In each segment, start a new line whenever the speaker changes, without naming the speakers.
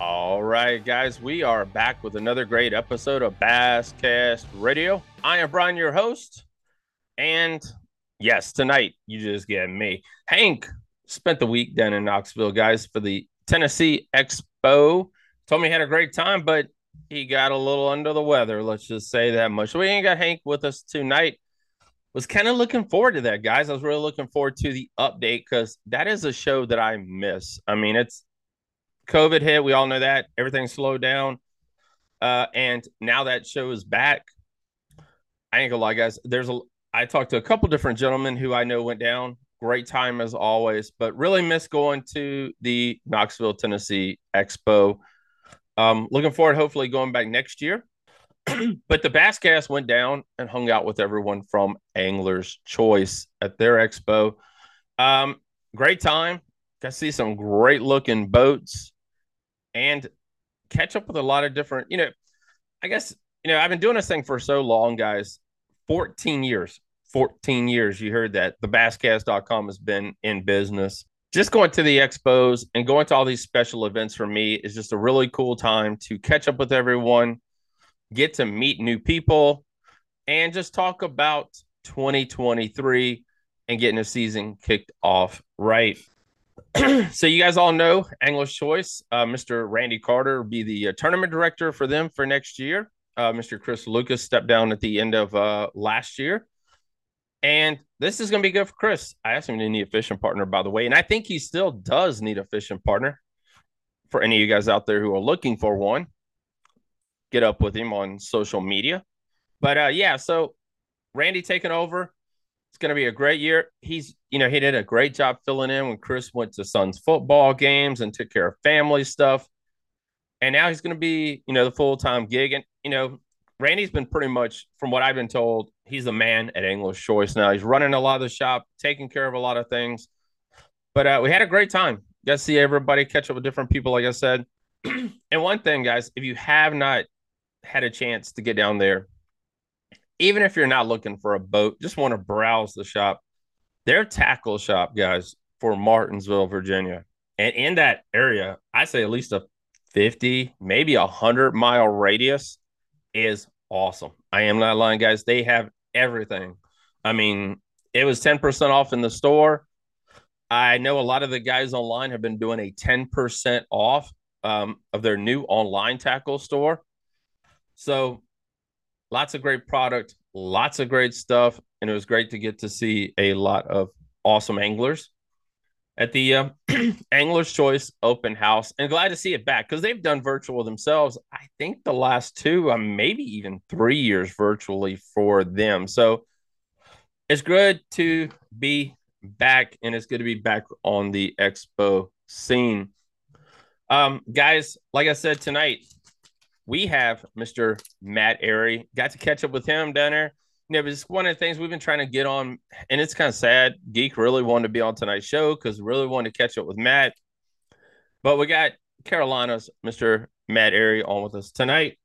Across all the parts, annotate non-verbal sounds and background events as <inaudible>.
All right, guys, we are back with another great episode of Basscast Radio. I am Brian, your host. And yes, tonight you just get me. Hank spent the week down in Knoxville, guys, for the Tennessee Expo. Told me he had a great time, but he got a little under the weather. Let's just say that much. We ain't got Hank with us tonight. Was kind of looking forward to that, guys. I was really looking forward to the update because that is a show that I miss. I mean, it's COVID hit. We all know that everything slowed down. Uh, and now that show is back. I ain't gonna lie, guys. There's a I talked to a couple different gentlemen who I know went down. Great time as always, but really miss going to the Knoxville, Tennessee Expo. Um, looking forward, hopefully, going back next year. <clears throat> but the Basscast went down and hung out with everyone from Angler's Choice at their expo. Um, great time. Got to see some great looking boats and catch up with a lot of different, you know, I guess, you know, I've been doing this thing for so long, guys 14 years. 14 years. You heard that. The basscast.com has been in business. Just going to the expos and going to all these special events for me is just a really cool time to catch up with everyone, get to meet new people, and just talk about 2023 and getting the season kicked off right. <clears throat> so you guys all know Angler's Choice. Uh, Mr. Randy Carter will be the uh, tournament director for them for next year. Uh, Mr. Chris Lucas stepped down at the end of uh, last year. And this is going to be good for Chris. I asked him to need a fishing partner, by the way. And I think he still does need a fishing partner for any of you guys out there who are looking for one. Get up with him on social media. But uh, yeah, so Randy taking over. Going to be a great year. He's, you know, he did a great job filling in when Chris went to son's football games and took care of family stuff. And now he's going to be, you know, the full time gig. And, you know, Randy's been pretty much, from what I've been told, he's the man at Angler's Choice now. He's running a lot of the shop, taking care of a lot of things. But uh, we had a great time. Got to see everybody, catch up with different people, like I said. <clears throat> and one thing, guys, if you have not had a chance to get down there, even if you're not looking for a boat, just want to browse the shop. Their tackle shop, guys, for Martinsville, Virginia. And in that area, I say at least a 50, maybe a 100 mile radius is awesome. I am not lying, guys. They have everything. I mean, it was 10% off in the store. I know a lot of the guys online have been doing a 10% off um, of their new online tackle store. So lots of great product, lots of great stuff, and it was great to get to see a lot of awesome anglers at the uh, <clears throat> Angler's Choice Open House, and glad to see it back because they've done virtual themselves. I think the last two, uh, maybe even three years virtually for them. So it's good to be back, and it's good to be back on the expo scene. Um, guys, like I said tonight, we have Mr. Matt Arey. Got to catch up with him there. You know, it's one of the things we've been trying to get on, and it's kind of sad. Geek really wanted to be on tonight's show because really wanted to catch up with Matt. But we got Carolina's Mr. Matt Arey on with us tonight.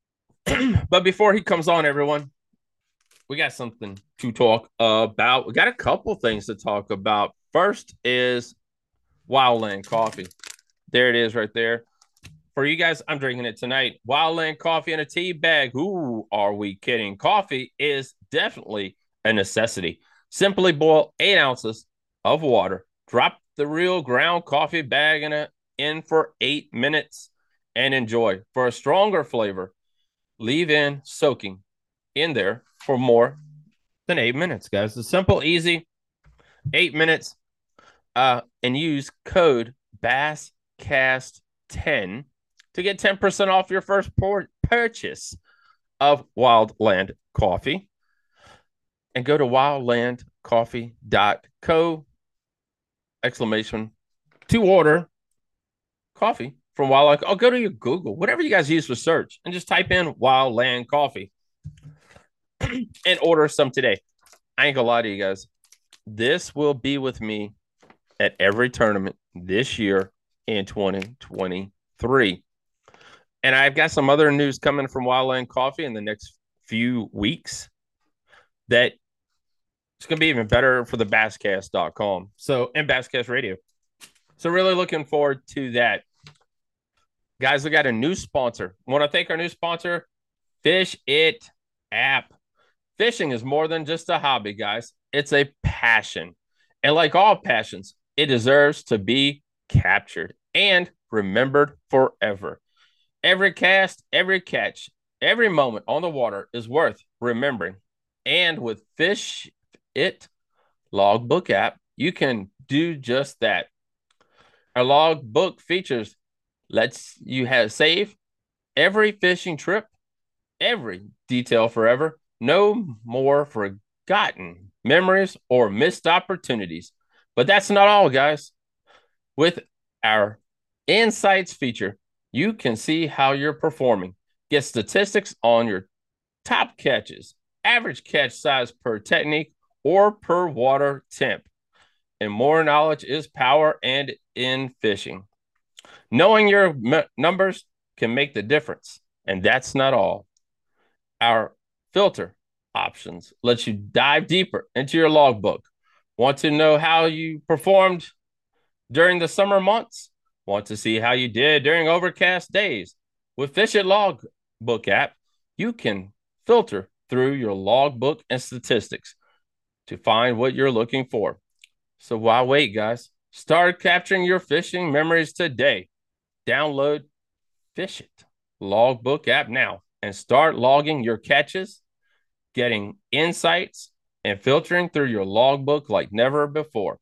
<clears throat> but before he comes on, everyone, we got something to talk about. We got a couple things to talk about. First is Wildland Coffee. There it is right there for you guys, I'm drinking it tonight. Wildland coffee in a tea bag. Who are we kidding? Coffee is definitely a necessity. Simply boil eight ounces of water, drop the real ground coffee bag in it in for eight minutes, and enjoy. For a stronger flavor, leave in soaking in there for more than eight minutes, guys. It's simple, easy, eight minutes. Uh, and use code BASSCAST10 to get 10% off your first purchase of Wildland Coffee. And go to wildlandcoffee.co exclamation to order coffee from Wildland. I'll go to your Google, whatever you guys use for search, and just type in Wildland Coffee <clears throat> and order some today. I ain't gonna lie to you guys. This will be with me at every tournament this year in 2023. And I've got some other news coming from Wildland Coffee in the next few weeks that it's going to be even better for the basscast.com. So, and Basscast Radio. So, really looking forward to that. Guys, we got a new sponsor. Want to thank our new sponsor, Fish It app. Fishing is more than just a hobby, guys. It's a passion. And like all passions, it deserves to be captured and remembered forever. Every cast, every catch, every moment on the water is worth remembering. And with Fish It Logbook app, you can do just that. Our logbook features lets you have save every fishing trip, every detail forever, no more forgotten memories or missed opportunities. But that's not all, guys. With our insights feature, you can see how you're performing, get statistics on your top catches, average catch size per technique or per water temp. And more knowledge is power and in fishing. Knowing your m- numbers can make the difference. And that's not all. Our filter options lets you dive deeper into your logbook. Want to know how you performed during the summer months? Want to see how you did during overcast days? With Fish It Logbook app, you can filter through your logbook and statistics to find what you're looking for. So why wait, guys? Start capturing your fishing memories today. Download Fish It Logbook app now and start logging your catches, getting insights, and filtering through your logbook like never before.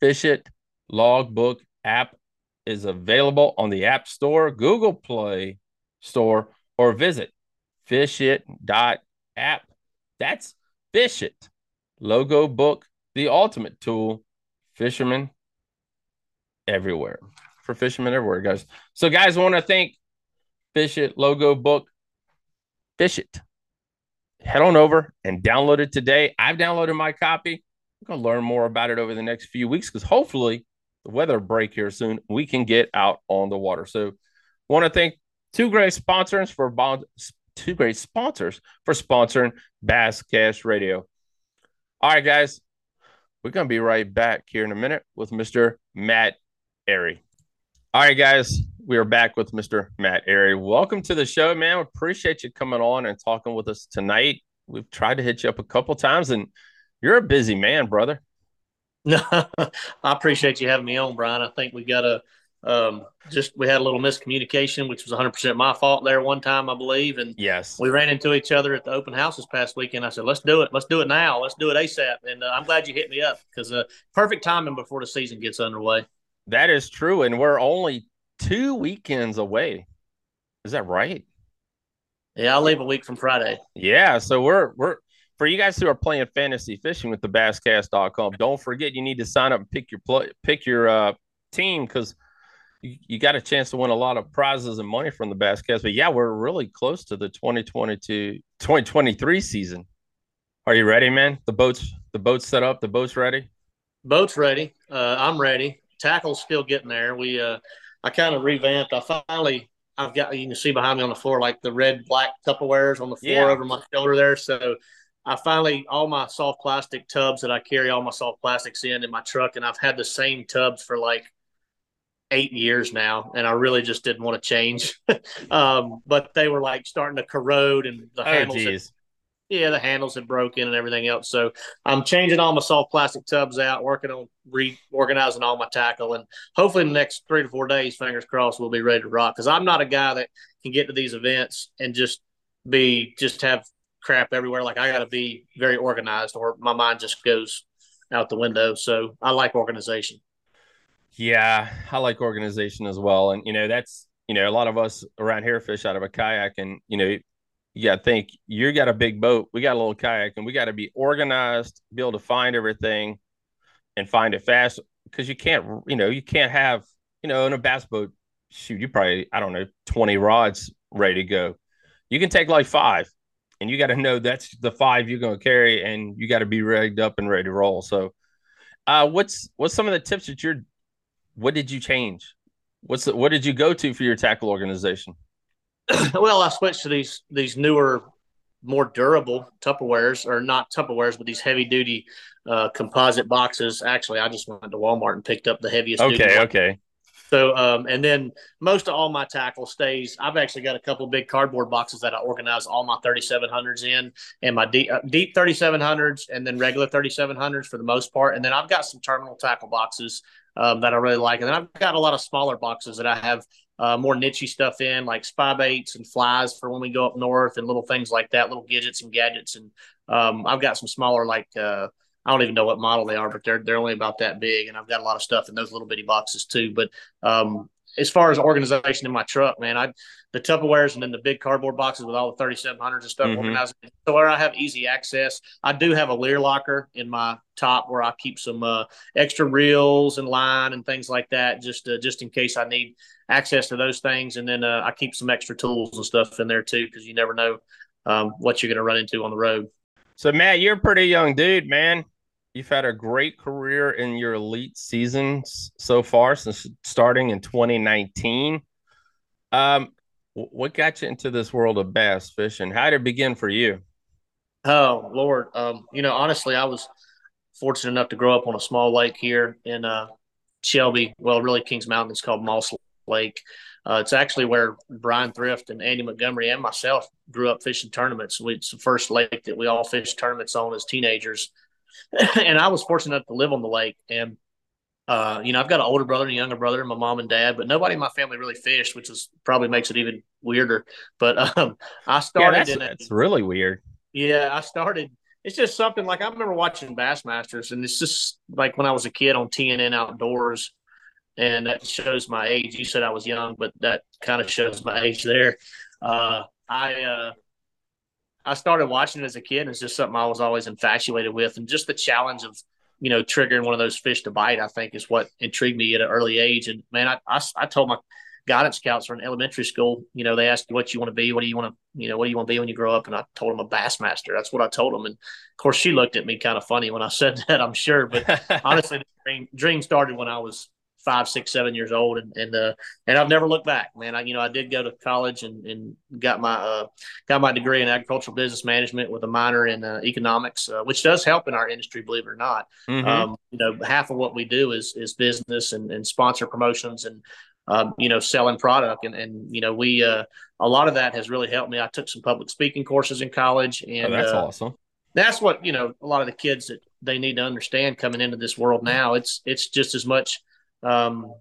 Fish It Logbook app is available on the App Store, Google Play Store, or visit fishit.app. That's Fish It Logo Book, the ultimate tool, fishermen everywhere. For fishermen everywhere, guys. So, guys, I want to thank Fish It Logo Book. Fish It. Head on over and download it today. I've downloaded my copy. I'm going to learn more about it over the next few weeks because hopefully the weather break here soon. We can get out on the water. So, want to thank two great sponsors for bond, two great sponsors for sponsoring Bass Cast Radio. All right, guys, we're gonna be right back here in a minute with Mr. Matt Arey. All right, guys, we are back with Mr. Matt Arey. Welcome to the show, man. Appreciate you coming on and talking with us tonight. We've tried to hit you up a couple times, and you're a busy man, brother. <laughs>
No, I appreciate you having me on, Brian. I think we got a um, just we had a little miscommunication, which was 100 percent my fault there one time, I believe, and
Yes.
we ran into each other at the open house this past weekend. I said, "Let's do it. Let's do it now. Let's do it ASAP." And uh, I'm glad you hit me up because uh, perfect timing before the season gets underway.
That is true. And we're only two weekends away. Is that right?
Yeah, I'll leave a week from Friday.
Yeah. So we're we're for you guys who are playing fantasy fishing with the basscast.com, don't forget you need to sign up and pick your play pick your uh team because you, you got a chance to win a lot of prizes and money from the Basscast. But yeah, we're really close to the 2022 2023 season. Are you ready, man? The boats the boats set up, the boats ready?
Boat's ready. Uh, I'm ready. Tackle's still getting there. We uh, I kind of revamped. I finally I've got you can see behind me on the floor like the red black Tupperwares on the floor
Yeah.
over my shoulder there. So I finally all my soft plastic tubs that I carry all my soft plastics in in my truck, and I've had the same tubs for like eight years now, and I really just didn't want to change. <laughs> um, but they were like starting to corrode, and the
Oh
handles had yeah, the handles had broken and everything else. So I'm changing all my soft plastic tubs out, working on reorganizing all my tackle, and hopefully in the next three to four days, fingers crossed, we'll be ready to rock. Because I'm not a guy that can get to these events and just be just have crap everywhere. Like I got to be very organized, or my mind just goes out the window. So I like organization.
Yeah, I like organization as well, and you know that's you know a lot of us around here fish out of a kayak, and you know you got to think you got a big boat, we got a little kayak, and we got to be organized, be able to find everything, and find it fast because you can't you know you can't have you know in a bass boat shoot you probably I don't know twenty rods ready to go. You can take like five, and you got to know that's the five you're going to carry, and you got to be rigged up and ready to roll. So, uh, what's what's some of the tips that you're? What did you change? What's the, what did you go to for your tackle organization? <clears throat>
well, I switched to these these newer, more durable Tupperwares, or not Tupperwares, but these heavy duty uh, composite boxes. Actually, I just went to Walmart and picked up the heaviest.
Okay, okay.
So, um, and then most of all my tackle stays. I've actually got a couple big cardboard boxes that I organize all my 3700s in, and my deep, uh, deep 3700s, and then regular 3700s for the most part. And then I've got some terminal tackle boxes um, that I really like, and then I've got a lot of smaller boxes that I have uh, more nichey stuff in, like spy baits and flies for when we go up north, and little things like that, little gadgets and gadgets. And um, I've got some smaller like. Uh, I don't even know what model they are, but they're they're only about that big, and I've got a lot of stuff in those little bitty boxes too. But um, as far as organization in my truck, man, I the Tupperwares and then the big cardboard boxes with all the 3700s and stuff mm-hmm. organized. So where I have easy access, I do have a Leer locker in my top where I keep some uh, extra reels and line and things like that, just uh, just in case I need access to those things. And then uh, I keep some extra tools and stuff in there too, because you never know um, what you're going to run into on the road.
So Matt, you're a pretty young dude, man. You've had a great career in your elite seasons so far since starting in 2019. Um, what got you into this world of bass fishing? How did it begin for you?
Oh Lord, um, you know, honestly, I was fortunate enough to grow up on a small lake here in uh, Shelby. Well, really, Kings Mountain. It's called Moss Lake. Uh, it's actually where Brian Thrift and Andy Montgomery and myself grew up fishing tournaments. It's the first lake that we all fished tournaments on as teenagers. <laughs> and I was fortunate enough to live on the lake. And uh, you know, I've got an older brother and a younger brother, and my mom and dad, but nobody in my family really fished, which is probably makes it even weirder. But um, <laughs> I started.
Yeah, that's, that's really weird.
Yeah, I started. It's just something like I remember watching Bassmasters, and it's just like when I was a kid on TNN Outdoors, and that shows my age. You said I was young, but that kind of shows my age there. Uh, I uh, I started watching it as a kid, and it's just something I was always infatuated with, and just the challenge of you know triggering one of those fish to bite. I think is what intrigued me at an early age. And man, I I, I told my guidance counselor in elementary school, you know, they asked you what you want to be, what do you want to, you know, what do you want to be when you grow up? And I told them a bassmaster. That's what I told them. And of course, she looked at me kind of funny when I said <laughs> that. I'm sure, but <laughs> honestly, the dream, dream started when I was five, six, seven years old, and and uh, and I've never looked back, man. I you know I did go to college and, and got my uh, got my degree in agricultural business management with a minor in uh, economics, uh, which does help in our industry, believe it or not. Mm-hmm. Um, you know, half of what we do is is business and, and sponsor promotions and um, you know selling product, and and you know we uh, a lot of that has really helped me. I took some public speaking courses in college, and
oh, that's uh, awesome.
That's what you know. A lot of the kids that they need to understand coming into this world now. It's it's just as much um,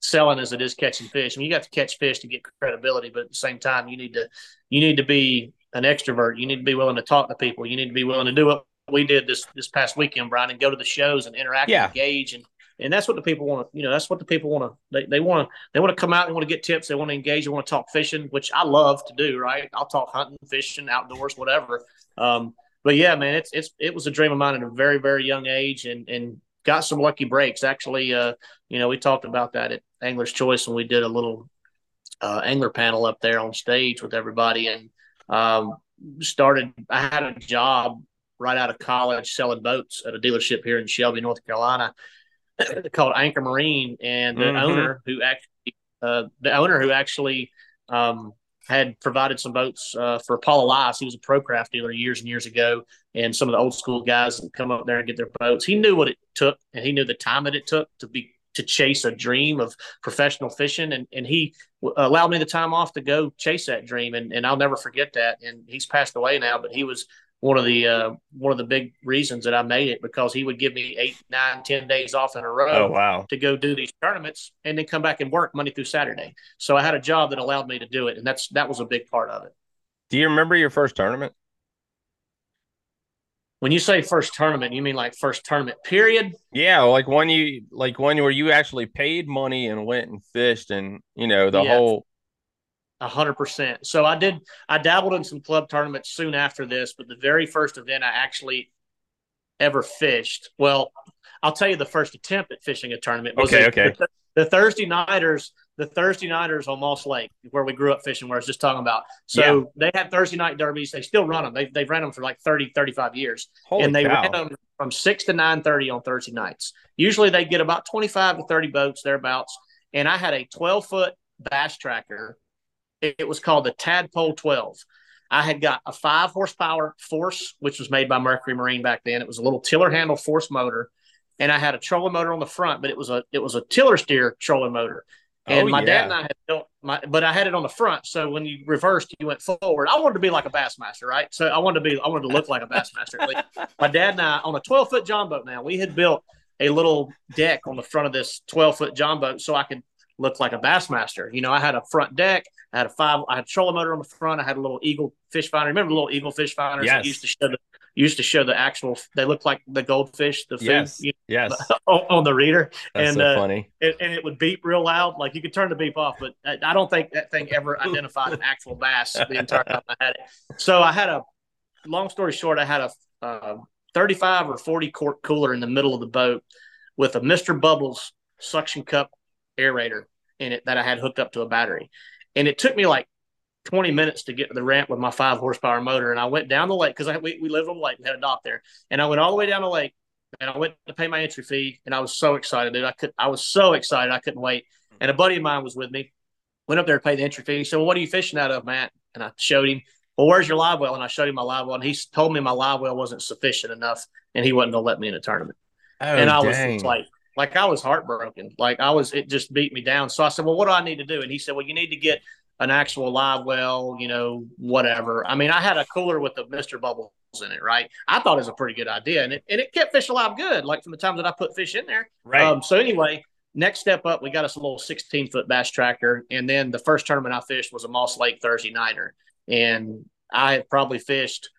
selling as it is catching fish. I mean, you got to catch fish to get credibility, but at the same time, you need to you need to be an extrovert. You need to be willing to talk to people. You need to be willing to do what we did this this past weekend, Brian, and go to the shows and interact, yeah. and engage, and and that's what the people want to. You know, that's what the people want to. They they want to they want to come out. They want to get tips. They want to engage. They want to talk fishing, which I love to do. Right? I'll talk hunting, fishing, outdoors, whatever. Um, but yeah, man, it's it's it was a dream of mine at a very very young age, and and got some lucky breaks. Actually, uh, you know, we talked about that at Angler's Choice when we did a little uh, angler panel up there on stage with everybody, and um, started. I had a job right out of college selling boats at a dealership here in Shelby, North Carolina, <clears throat> called Anchor Marine, and the mm-hmm. owner who actually uh, the owner who actually um, had provided some boats uh, for Paul Elias. He was a pro craft dealer years and years ago, and some of the old school guys would come up there and get their boats. He knew what it took, and he knew the time that it took to be to chase a dream of professional fishing, and and he allowed me the time off to go chase that dream, and and I'll never forget that. And he's passed away now, but he was one of the uh, one of the big reasons that I made it because he would give me eight, nine, ten days off in a row
Oh wow.
to go do these tournaments and then come back and work Monday through Saturday. So I had a job that allowed me to do it, and that's that was a big part of it.
Do you remember your first tournament?
When you say first tournament, you mean like first tournament period?
Yeah, like one you like one where you actually paid money and went and fished and you know the
Yeah.
whole
hundred percent. So I did. I dabbled in some club tournaments soon after this, but the very first event I actually ever fished. Well, I'll tell you the first attempt at fishing a tournament. Was
Okay, okay.
The, the Thursday nighters, the Thursday nighters on Moss Lake, where we grew up fishing, where I was just talking about. So they had Thursday night derbies. They still run them. They they've ran them for like 30, 35 years.
holy
and they
cow.
ran them from six to nine thirty on Thursday nights. Usually they get about twenty five to thirty boats thereabouts. And I had a twelve foot bass tracker. It, it was called the Tadpole Twelve. I had got a five horsepower Force, which was made by Mercury Marine back then. It was a little tiller handle Force motor, and I had a trolling motor on the front, but it was a it was a tiller steer trolling motor. And
Oh,
my
yeah.
dad and I had built my, but I had it on the front. So when you reversed, you went forward. I wanted to be like a Bassmaster, right? So I wanted to be, I wanted to look like a Bassmaster. My dad and I on a 12 foot John boat now, we had built a little deck on the front of this 12 foot John boat so I could look like a Bassmaster. You know, I had a front deck, I had a five, I had a trolling motor on the front, I had a little Eagle fish finder. Remember the little Eagle fish finders
Yes.
that used to show the used to show the actual they look like the goldfish, the food
Yes.
you
Yes.
know, <laughs> on, on the reader
That's
and
so
uh,
funny.
and, and it would beep real loud. Like you could turn the beep off, but I, I don't think that thing ever <laughs> identified an actual bass the entire time I had it. So I had a long story short, I had a uh, 35 or 40 quart cooler in the middle of the boat with a Mr. Bubbles suction cup aerator in it that I had hooked up to a battery. And it took me like 20 minutes to get to the ramp with my five horsepower motor. And I went down the lake because we, we lived on the lake. We had a dock there. And I went all the way down the lake and I went to pay my entry fee. And I was so excited, dude. I could I was so excited I couldn't wait. And a buddy of mine was with me. Went up there to pay the entry fee. He said, Well, what are you fishing out of, Matt? And I showed him, Well, where's your live well? And I showed him my live well. And he told me my live well wasn't sufficient enough and he wasn't gonna let me in a tournament.
Oh,
and I was
dang.
just like, like I was heartbroken. Like I was, it just beat me down. So I said, well, what do I need to do? And he said, well, you need to get an actual live well, you know, whatever. I mean, I had a cooler with the Mr. Bubbles in it, right? I thought it was a pretty good idea. And it, and it kept fish alive good, like from the time that I put fish in there.
right.
Um, so anyway, next step up, we got us a little 16 foot bass tracker. And then the first tournament I fished was a Moss Lake Thursday nighter. And I had probably fished,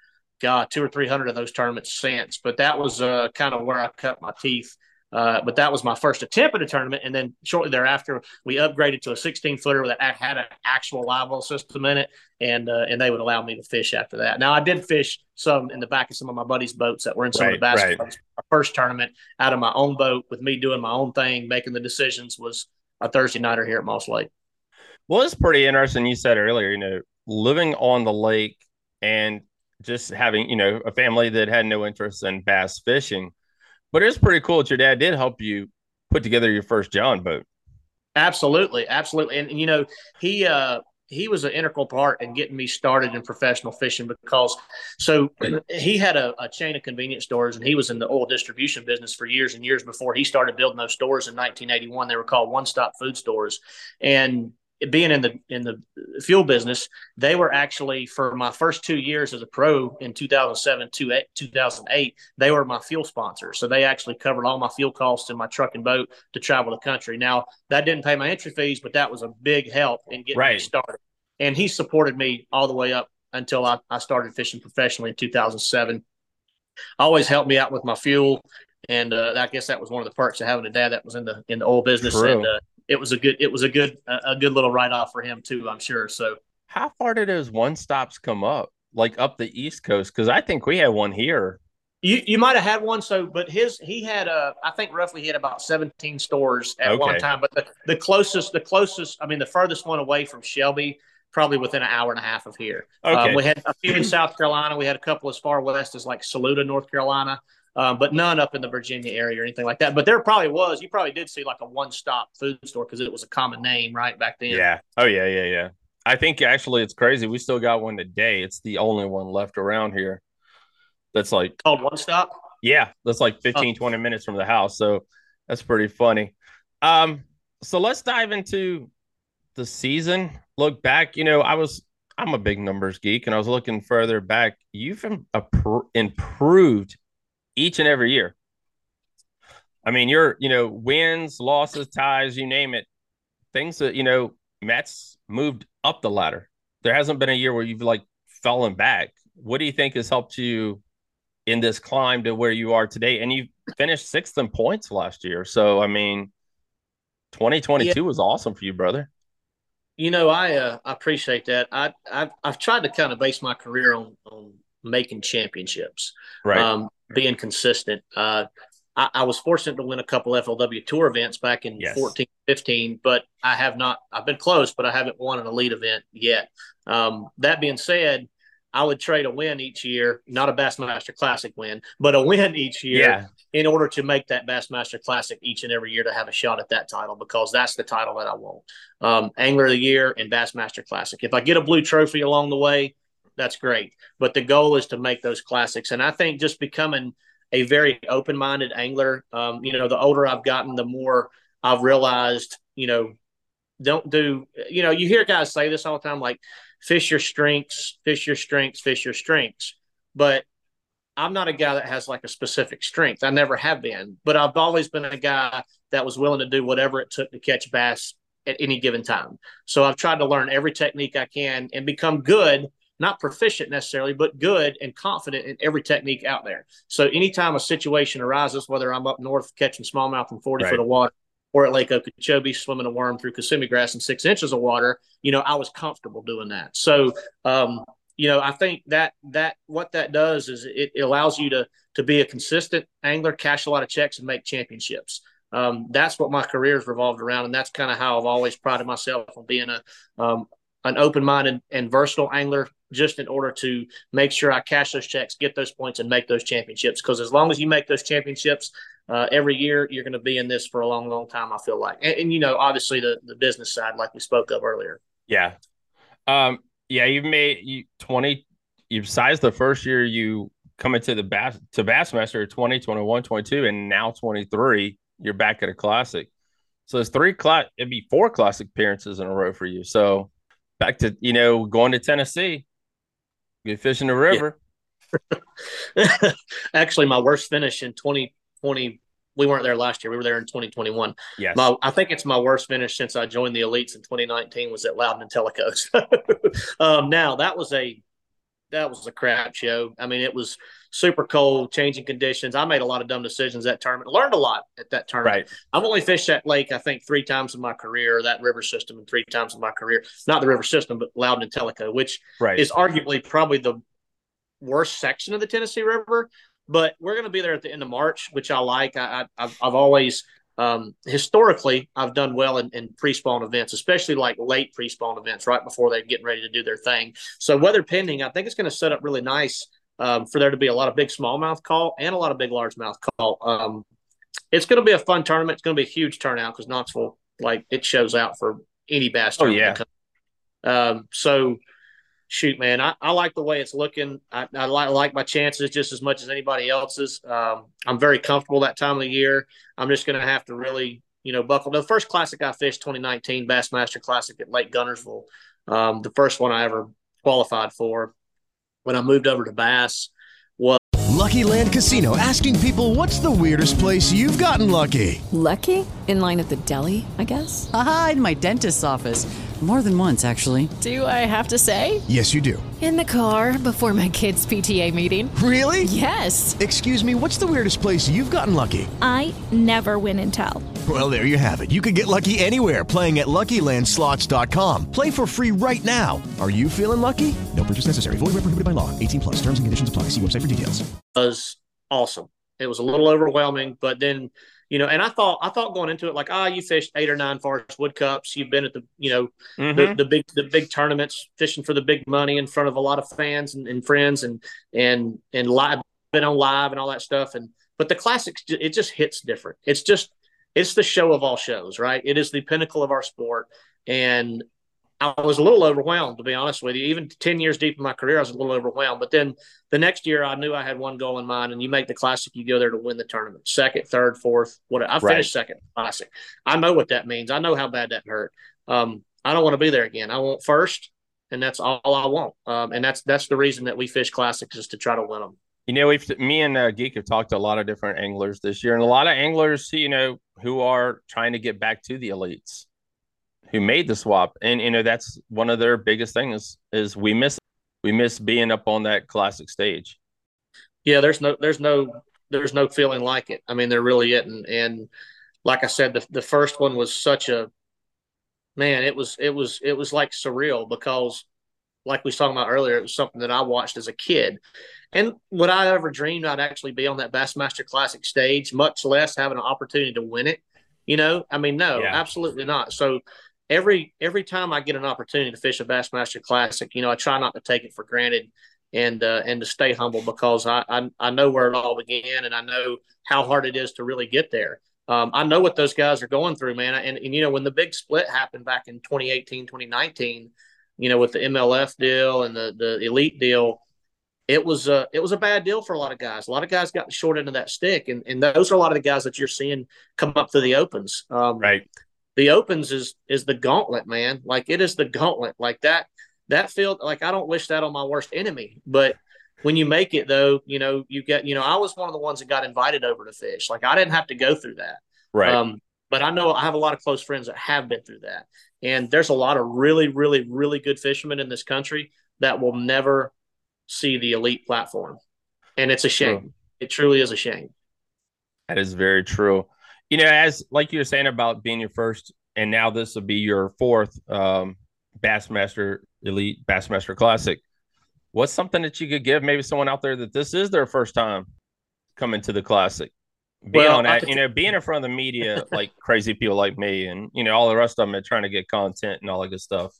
God, two or 300 of those tournaments since. But that was uh, kind of where I cut my teeth. Uh, but that was my first attempt at a tournament. And then shortly thereafter, we upgraded to a 16 footer that had an actual live well system in it. And, uh, and they would allow me to fish after that. Now, I did fish some in the back of some of my buddies' boats that were in some of the
Right,
bass
right.
My first tournament out of my own boat with me doing my own thing, making the decisions was a Thursday nighter here at Moss Lake.
Well, it's pretty interesting. You said earlier, you know, living on the lake and just having, you know, a family that had no interest in bass fishing. But it's pretty cool that your dad did help you put together your first John boat.
Absolutely, absolutely, and, you know he uh, he was an integral part in getting me started in professional fishing because so he had a, a chain of convenience stores and he was in the oil distribution business for years and years before he started building those stores in 1981. They were called one stop food stores, and being in the in the fuel business, they were actually for my first two years as a pro in 2007 to 2008, they were my fuel sponsor. So they actually covered all my fuel costs in my truck and boat to travel the country. Now that didn't pay my entry fees, but that was a big help in getting
Right.
me started. And he supported me all the way up until I, I started fishing professionally in 2007. Always helped me out with my fuel, and uh, I guess that was one of the perks of having a dad that was in the in the oil business.
True.
And uh, it was a good it was a good a good little write off for him too. I'm sure. So
How far did those one stops come up? Like up the East Coast? Because I think we had one here.
You you might have had one. So, but his he had a I think roughly he had about seventeen stores at one time. But the, the closest the closest I mean the furthest one away from Shelby probably within an hour and a half of here.
Okay.
Um, we had a few in South Carolina. We had a couple as far west as like Saluda, North Carolina. Um, but none up in the Virginia area or anything like that. But there probably was. You probably did see like a one-stop food store because it was a common name right back then.
Yeah. Oh yeah, yeah, yeah. I think actually it's crazy. We still got one today. It's the only one left around here. That's like
Called One Stop.
Yeah, that's like 15, 20 minutes from the house. So that's pretty funny. Um, so let's dive into the season. Look back, you know, I was I'm a big numbers geek, and I was looking further back. You've improved each and every year. I mean, you're, you know, wins, losses, ties, you name it. Things that, you know, Mets moved up the ladder. There hasn't been a year where you've like fallen back. What do you think has helped you in this climb to where you are today? And you finished sixth in points last year. So, I mean, 2022 yeah. was awesome for you, brother.
You know, I uh, I appreciate that. I I've, I've tried to kind of base my career on on making championships,
right?
Um, being consistent. Uh, I, I, was fortunate to win a couple FLW Tour events back in yes. 14, 15, but I have not. I've been close, but I haven't won an elite event yet. Um, that being said, I would trade a win each year, not a Bassmaster Classic win, but a win each year
yeah.
in order to make that Bassmaster Classic each and every year to have a shot at that title because that's the title that I want. Um, Angler of the Year and Bassmaster Classic. If I get a blue trophy along the way, that's great. But the goal is to make those classics. And I think just becoming a very open minded angler, um, you know, the older I've gotten, the more I've realized, you know, don't do, you know, you hear guys say this all the time like, fish your strengths, fish your strengths, fish your strengths. But I'm not a guy that has like a specific strength. I never have been, but I've always been a guy that was willing to do whatever it took to catch bass at any given time. So I've tried to learn every technique I can and become good not proficient necessarily, but good and confident in every technique out there. So anytime a situation arises, whether I'm up north catching smallmouth in 40 right. foot of water or at Lake Okeechobee swimming a worm through Kissimmee grass in six inches of water, you know, I was comfortable doing that. So, um, you know, I think that that what that does is it, it allows you to to be a consistent angler, cash a lot of checks, and make championships. Um, that's what my career has revolved around, and that's kind of how I've always prided myself on being a um, an open-minded and versatile angler just in order to make sure I cash those checks, get those points, and make those championships. Because as long as you make those championships uh, every year, you're going to be in this for a long, long time. I feel like, and, and, you know, obviously the the business side, like we spoke of earlier.
Yeah, um, yeah. You've made you twenty. You've sized the first year you come into the bass to Bassmaster 20, 21, 22, and now 23. You're back at a classic. So it's three class. It'd be four classic appearances in a row for you. So back to you know going to Tennessee Good fish in the river.
Yeah. <laughs> Actually, my worst finish in 2020. We weren't there last year. We were there in 2021.
Yes.
My, I think it's my worst finish since I joined the elites in 2019 was at Loudon and Tellico. <laughs> um, now that was a that was a crap show. I mean, it was super cold, changing conditions. I made a lot of dumb decisions that tournament. Learned a lot at that tournament.
Right.
I've only fished that lake, I think, three times in my career, that river system, and three times in my career. Not the river system, but Loudon and Tellico, which
right.
is arguably probably the worst section of the Tennessee River. But we're going to be there at the end of March, which I like. I, have I've always um, historically, I've done well in, in, pre-spawn events, especially like late pre-spawn events, right before they're getting ready to do their thing. So weather pending, I think it's going to set up really nice um, for there to be a lot of big smallmouth call and a lot of big largemouth call. Um, it's going to be a fun tournament. It's going to be a huge turnout because Knoxville, like, it shows out for any bass.
Oh yeah.
Um, so, shoot, man, I, I like the way it's looking. I, I like, like my chances just as much as anybody else's. Um, I'm very comfortable that time of the year. I'm just going to have to really, you know, buckle. The first classic I fished, 2019 Bassmaster Classic at Lake Guntersville, um, the first one I ever qualified for when I moved over to Bass was
Lucky Land Casino asking people what's the weirdest place you've gotten lucky?
Lucky? In line at the deli, I guess?
Aha, in my dentist's office. More than once, actually.
Do I have to say?
Yes, you do.
In the car before my kids' PTA meeting.
Really?
Yes.
Excuse me, what's the weirdest place you've gotten lucky?
I never win and tell.
Well, there you have it. You can get lucky anywhere playing at LuckyLandSlots.com. Play for free right now. Are you feeling lucky? No purchase necessary. Void where prohibited by law. 18 plus. Terms and conditions apply. See website for details.
Was awesome. It was a little overwhelming, but then you know, and I thought I thought going into it like, ah, oh, you fished eight or nine Forrest Wood Cups, you've been at the you know mm-hmm. the, the big the big tournaments, fishing for the big money in front of a lot of fans and, and friends, and and and live been on live and all that stuff, and but the classics it just hits different. It's just it's the show of all shows, right? It is the pinnacle of our sport. And I was a little overwhelmed, to be honest with you. Even 10 years deep in my career, I was a little overwhelmed. But then the next year, I knew I had one goal in mind. And you make the classic, you go there to win the tournament second, third, fourth, whatever. I finished right. second classic. I know what that means. I know how bad that hurt. Um, I don't want to be there again. I want first and that's all I want. Um, and that's that's the reason that we fish classics is to try to win them.
You know, we've me and uh, Geek have talked to a lot of different anglers this year, and a lot of anglers, you know, who are trying to get back to the elites, who made the swap, and you know that's one of their biggest things is we miss we miss being up on that classic stage.
Yeah, there's no there's no there's no feeling like it. I mean, there really isn't. And like I said, the the first one was such a man. It was it was it was like surreal because, like we was talking about earlier, it was something that I watched as a kid. And would I ever dreamed I'd actually be on that Bassmaster Classic stage, much less having an opportunity to win it? You know, I mean, no, yeah. absolutely not. So every every time I get an opportunity to fish a Bassmaster Classic, you know, I try not to take it for granted and uh, and to stay humble because I, I, I know where it all began and I know how hard it is to really get there. Um, I know what those guys are going through, man. And, and you know when the big split happened back in 2018, 2019, you know with the MLF deal and the the elite deal, it was a it was a bad deal for a lot of guys. A lot of guys got the short end of that stick, and and those are a lot of the guys that you're seeing come up through the opens. Um,
right.
The opens is is the gauntlet, man. Like it is the gauntlet. Like that that field, like I don't wish that on my worst enemy, but when you make it though, you know, you get, you know, I was one of the ones that got invited over to fish. Like I didn't have to go through that.
Right. Um,
but I know I have a lot of close friends that have been through that. And there's a lot of really, really, really good fishermen in this country that will never see the elite platform. And it's a shame. True. It truly is a shame.
That is very true. You know, as like you were saying about being your first, and now this will be your fourth um, Bassmaster Elite Bassmaster Classic. What's something that you could give maybe someone out there that this is their first time coming to the Classic? Being well, on that, you know, being in front of the media <laughs> like crazy people like me and, you know, all the rest of them are trying to get content and all that good stuff.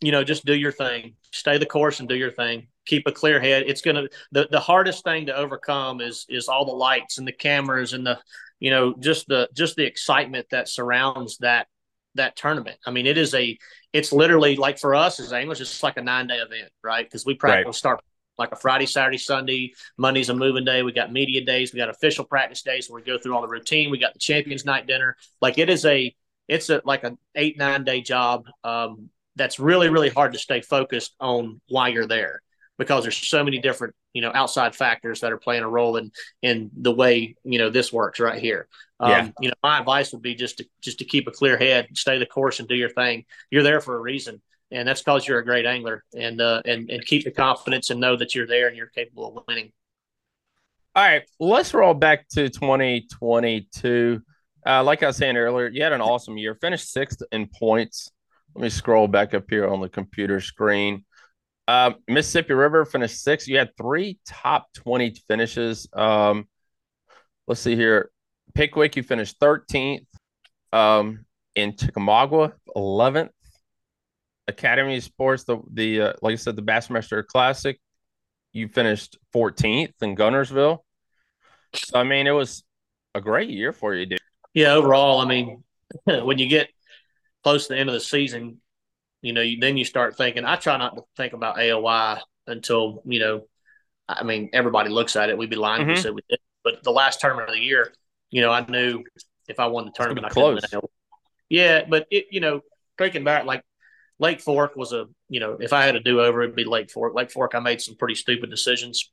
You know, just do your thing, stay the course and do your thing. Keep a clear head. It's going to, the, the hardest thing to overcome is, is all the lights and the cameras and the, you know, just the, just the excitement that surrounds that that tournament. I mean, it is a, it's literally like for us as anglers, it's like a nine day event, right? Because we practice right. start like a Friday, Saturday, Sunday. Monday's a moving day. We got media days. We got official practice days where we go through all the routine. We got the champions night dinner. Like it is a, it's a like an eight nine day job. Um, that's really really hard to stay focused on why you're there because there's so many different you know outside factors that are playing a role in in the way you know this works right here um, yeah. you know my advice would be just to just to keep a clear head stay the course and do your thing you're there for a reason and that's because you're a great angler and uh and and keep the confidence and know that you're there and you're capable of winning
all right let's roll back to 2022 uh, like I was saying earlier, you had an awesome year. Finished sixth in points. Let me scroll back up here on the computer screen. Um, Mississippi River finished sixth. You had three top 20 finishes. Um, let's see here. Pickwick, you finished 13th. Um, in Chickamauga, 11th. Academy Sports, the the uh, like I said, the Bassmaster Classic, you finished 14th in Guntersville. So I mean, it was a great year for you, dude.
Yeah, overall, I mean, <laughs> when you get close to the end of the season, you know, you, then you start thinking. I try not to think about AOI until you know. I mean, everybody looks at it. We'd be lying mm-hmm. if we said we did. But the last tournament of the year, you know, I knew if I won the tournament, I
close.
Yeah, but it, you know, thinking back, like Lake Fork was a, you know, if I had a do over, it'd be Lake Fork. Lake Fork, I made some pretty stupid decisions.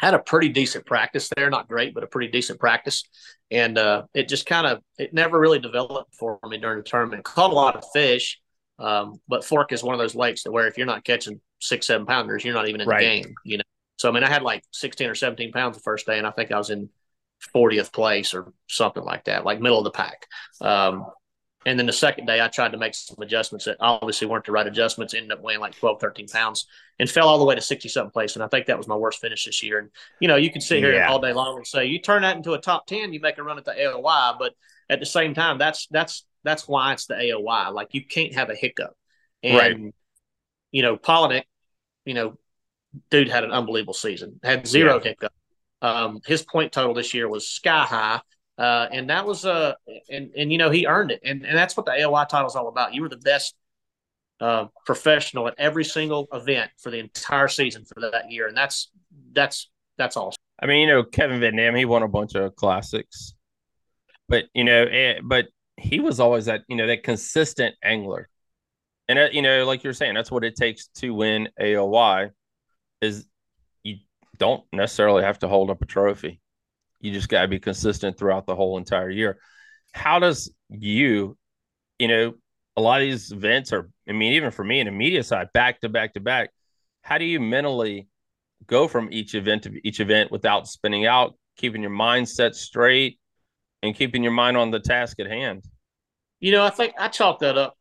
Had a pretty decent practice there, not great, but a pretty decent practice, and uh, it just kind of it never really developed for me during the tournament. Caught a lot of fish, um, but Fork is one of those lakes that where if you're not catching six, seven pounders, you're not even in right. the game, you know. So I mean, I had like 16 or 17 pounds the first day, and I think I was in 40th place or something like that, like middle of the pack. Um, and then the second day, I tried to make some adjustments that obviously weren't the right adjustments, ended up weighing like 12, 13 pounds and fell all the way to 60 something place. And I think that was my worst finish this year. And, you know, you can sit here yeah. all day long and say, you turn that into a top 10, you make a run at the AOY. But at the same time, that's, that's, that's why it's the AOY. Like you can't have a hiccup. And, right. you know, Palaniuk, you know, dude had an unbelievable season, had zero yeah. hiccup. Um, his point total this year was sky high. Uh, and that was uh and and you know he earned it and and that's what the AOY title is all about. You were the best uh, professional at every single event for the entire season for that year, and that's that's that's awesome.
I mean, you know, Kevin Van Dam, he won a bunch of classics, but you know, eh, but he was always that you know that consistent angler And uh, you know, like you're saying, that's what it takes to win AOY. Is you don't necessarily have to hold up a trophy. You just got to be consistent throughout the whole entire year. How does you, you know, a lot of these events are, I mean, even for me in the media side, back to back to back, how do you mentally go from each event to each event without spinning out, keeping your mindset straight and keeping your mind on the task at hand?
You know, I think I chalk that up.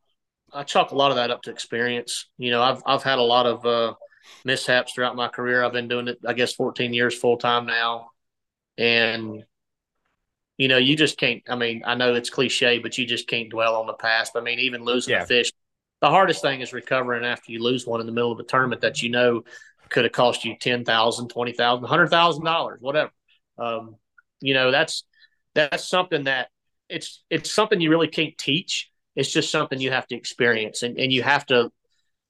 I chalk a lot of that up to experience. You know, I've I've had a lot of uh, mishaps throughout my career. I've been doing it, I guess, 14 years full time now, and you know, you just can't. I mean, I know it's cliche, but you just can't dwell on the past. I mean, even losing yeah. a fish, the hardest thing is recovering after you lose one in the middle of a tournament that you know could have cost you ten thousand, twenty thousand, hundred thousand dollars, whatever. Um, you know, that's that's something that it's it's something you really can't teach. It's just something you have to experience, and and you have to,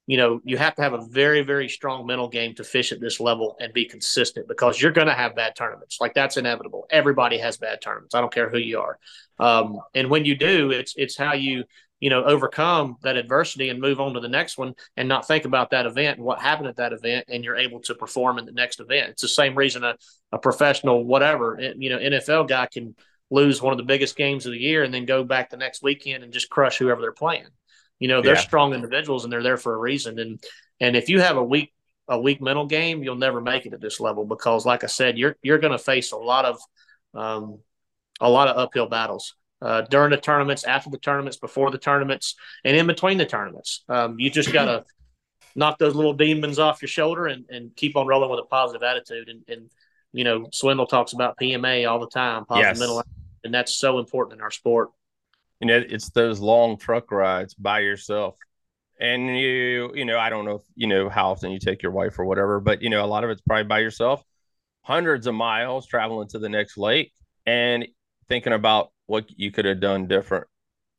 you know, you have to have a very very strong mental game to fish at this level and be consistent because you're going to have bad tournaments. Like that's inevitable. Everybody has bad tournaments. I don't care who you are. Um, and when you do, it's it's how you you know overcome that adversity and move on to the next one and not think about that event and what happened at that event and you're able to perform in the next event it's the same reason a, a professional whatever you know nfl guy can lose one of the biggest games of the year and then go back the next weekend and just crush whoever they're playing you know they're yeah. strong individuals and they're there for a reason and and if you have a weak a weak mental game you'll never make it at this level because like i said you're you're going to face a lot of um, a lot of uphill battles uh, during the tournaments, after the tournaments, before the tournaments, and in between the tournaments. Um, you just got to <clears throat> knock those little demons off your shoulder and, and keep on rolling with a positive attitude. And, and you know, Swindle talks about PMA all the time, positive yes. mental, and that's so important in our sport.
You know, it's those long truck rides by yourself. And you, you know, I don't know if you know how often you take your wife or whatever, but you know, a lot of it's probably by yourself, hundreds of miles traveling to the next lake and thinking about what you could have done different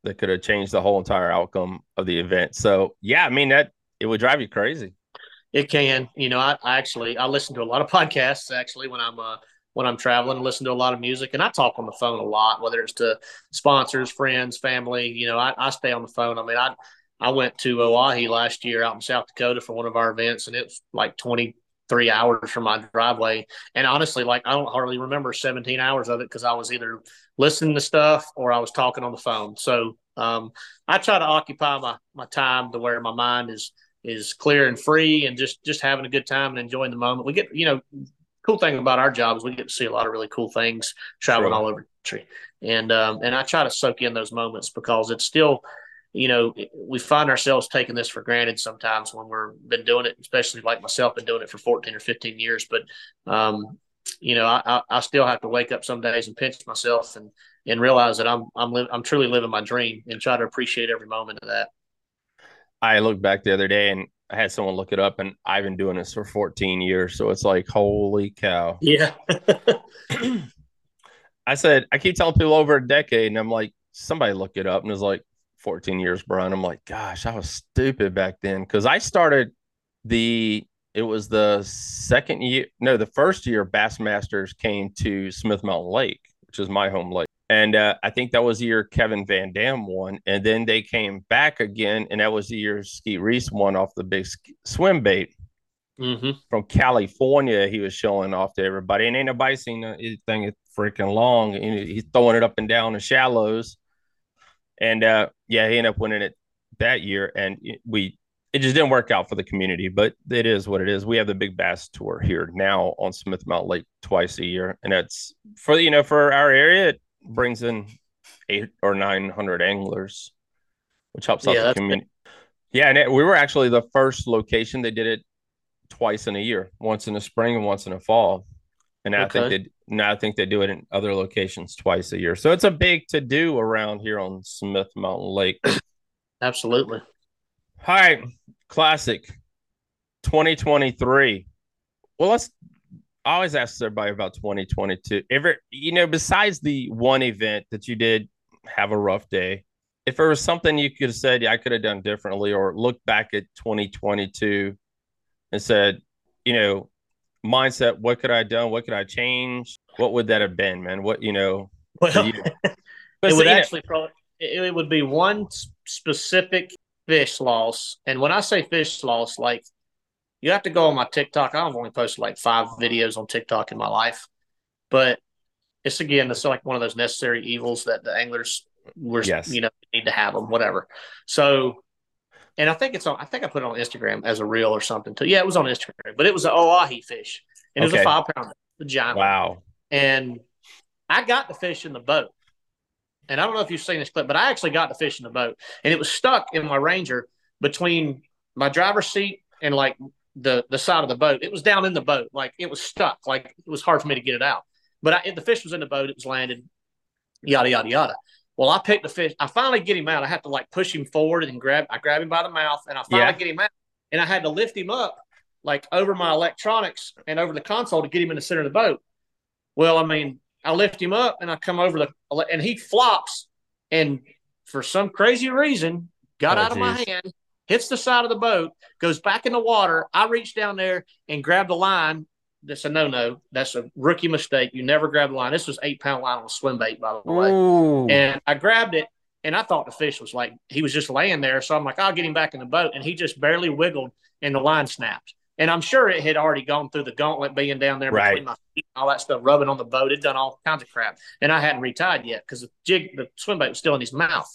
that could have changed the whole entire outcome of the event. So yeah, I mean that it would drive you crazy.
It can. You know, I, I actually I listen to a lot of <laughs> podcasts actually when I'm uh when I'm traveling, and listen to a lot of music, and I talk on the phone a lot, whether it's to sponsors, friends, family. You know, I, I stay on the phone. I mean, I I went to Oahe last year out in South Dakota for one of our events, and it was like 20, three hours from my driveway. And honestly, like I don't hardly remember 17 hours of it because I was either listening to stuff or I was talking on the phone. So um, I try to occupy my my time to where my mind is is clear and free and just just having a good time and enjoying the moment. We get you know cool thing about our job is we get to see a lot of really cool things traveling all over the country. And um, and I try to soak in those moments because it's still you know, we find ourselves taking this for granted sometimes when we're been doing it, especially like myself, been doing it for 14 or 15 years. But, um, you know, I, I still have to wake up some days and pinch myself and, and realize that I'm, I'm, li- I'm truly living my dream and try to appreciate every moment of that.
I looked back the other day and I had someone look it up and I've been doing this for 14 years. So it's like, holy cow.
Yeah. <clears throat>
I said, I keep telling people over a decade and I'm like, somebody look it up and it's like, 14 years, Brian. I'm like, gosh, I was stupid back then because I started the it was the second year, no, the first year Bassmasters came to Smith Mountain Lake, which is my home lake. And uh, I think that was the year Kevin VanDam won. And then they came back again, and that was the year Skeet Reese won off the big swim bait
mm-hmm.
from California. He was showing off to everybody. And ain't nobody seen anything freaking long. And he's throwing it up and down the shallows. And uh, yeah, he ended up winning it that year. And we, it just didn't work out for the community, but it is what it is. We have the Big Bass Tour here now on Smith Mountain Lake twice a year. And that's for, you know, for our area, it brings in eight or 900 anglers, which helps out yeah, the community. Yeah. And it, we were actually the first location. They did it twice in a year, once in the spring and once in the fall. And okay. I think they now I think they do it in other locations twice a year. So it's a big to do around here on Smith Mountain Lake. <coughs>
Absolutely.
All right, classic 2023. Well, let's I always ask everybody about 2022. Ever, you know, besides the one event that you did have a rough day, if there was something you could have said yeah, I could have done differently, or look back at 2022 and said, you know, mindset, what could I have done? What could I change? What would that have been, man? What you know?
Well, you, <laughs> it would actually probably it, it would be one specific fish loss. And when I say fish loss, like you have to go on my TikTok. I've only posted like five videos on TikTok in my life, but it's again, it's like one of those necessary evils that the anglers were,
Yes.
you know, need to have them, whatever. So, and I think it's on, I think I put it on Instagram as a reel or something too. Yeah, it was on Instagram, but it was an Oahe fish and it was a five pounder, the giant one.
Wow.
And I got the fish in the boat. And I don't know if you've seen this clip, but I actually got the fish in the boat. And it was stuck in my Ranger between my driver's seat and like the the side of the boat. It was down in the boat. Like it was stuck. Like it was hard for me to get it out. But I, the fish was in the boat. It was landed, yada, yada, yada. Well, I picked the fish. I finally get him out. I have to like push him forward and grab, I grab him by the mouth and I finally
Yeah.
get him out. And I had to lift him up like over my electronics and over the console to get him in the center of the boat. Well, I mean, I lift him up and I come over the and he flops and for some crazy reason got
Oh,
out of my hand, hits the side of the boat, goes back in the water. I reach down there and grab the line. That's a no no. That's a rookie mistake. You never grab the line. This was eight pound line on a swim bait, by the way.
Ooh.
And I grabbed it and I thought the fish was like he was just laying there. So I'm like, I'll get him back in the boat. And he just barely wiggled and the line snapped. And I'm sure it had already gone through the gauntlet being down there
Right.
between my feet and all that stuff, rubbing on the boat. It done all kinds of crap. And I hadn't retied yet because the jig, the swim bait was still in his mouth.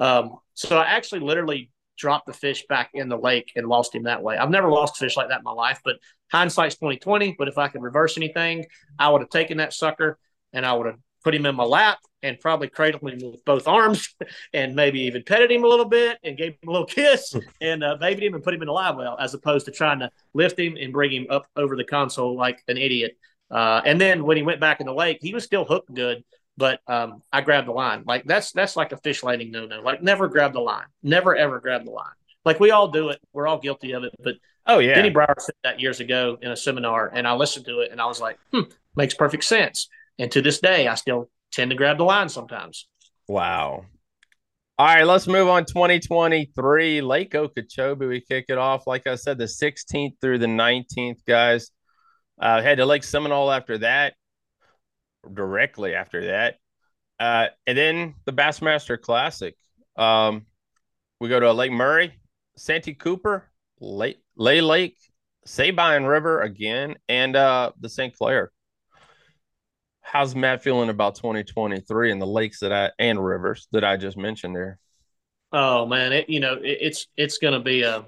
Um, so I actually literally dropped the fish back in the lake and lost him that way. I've never lost a fish like that in my life, but hindsight's 2020. But if I could reverse anything, I would have taken that sucker and I would have put him in my lap and probably cradled him with both arms <laughs> and maybe even petted him a little bit and gave him a little kiss <laughs> and uh, babied him and put him in a live well as opposed to trying to lift him and bring him up over the console like an idiot. Uh, and then when he went back in the lake, he was still hooked good, but um, I grabbed the line. Like that's that's like a fish landing no no. Like never grab the line. Never ever grab the line. Like we all do it. We're all guilty of it. But
Oh yeah.
Denny Brauer said that years ago in a seminar, and I listened to it, and I was like, hmm, makes perfect sense. And to this day, I still tend to grab the line sometimes.
Wow. All right, let's move on. 2023 Lake Okeechobee. We kick it off, like I said, the 16th through the 19th, guys. Uh, head to Lake Seminole after that, directly after that. Uh, and then the Bassmaster Classic. Um, we go to Lake Murray, Santee Cooper, Lake, Lay Lake, Sabine River again, and uh, the St. Clair. How's Matt feeling about 2023 and the lakes that I and rivers that I just mentioned there?
Oh man, it you know it, it's it's going to be a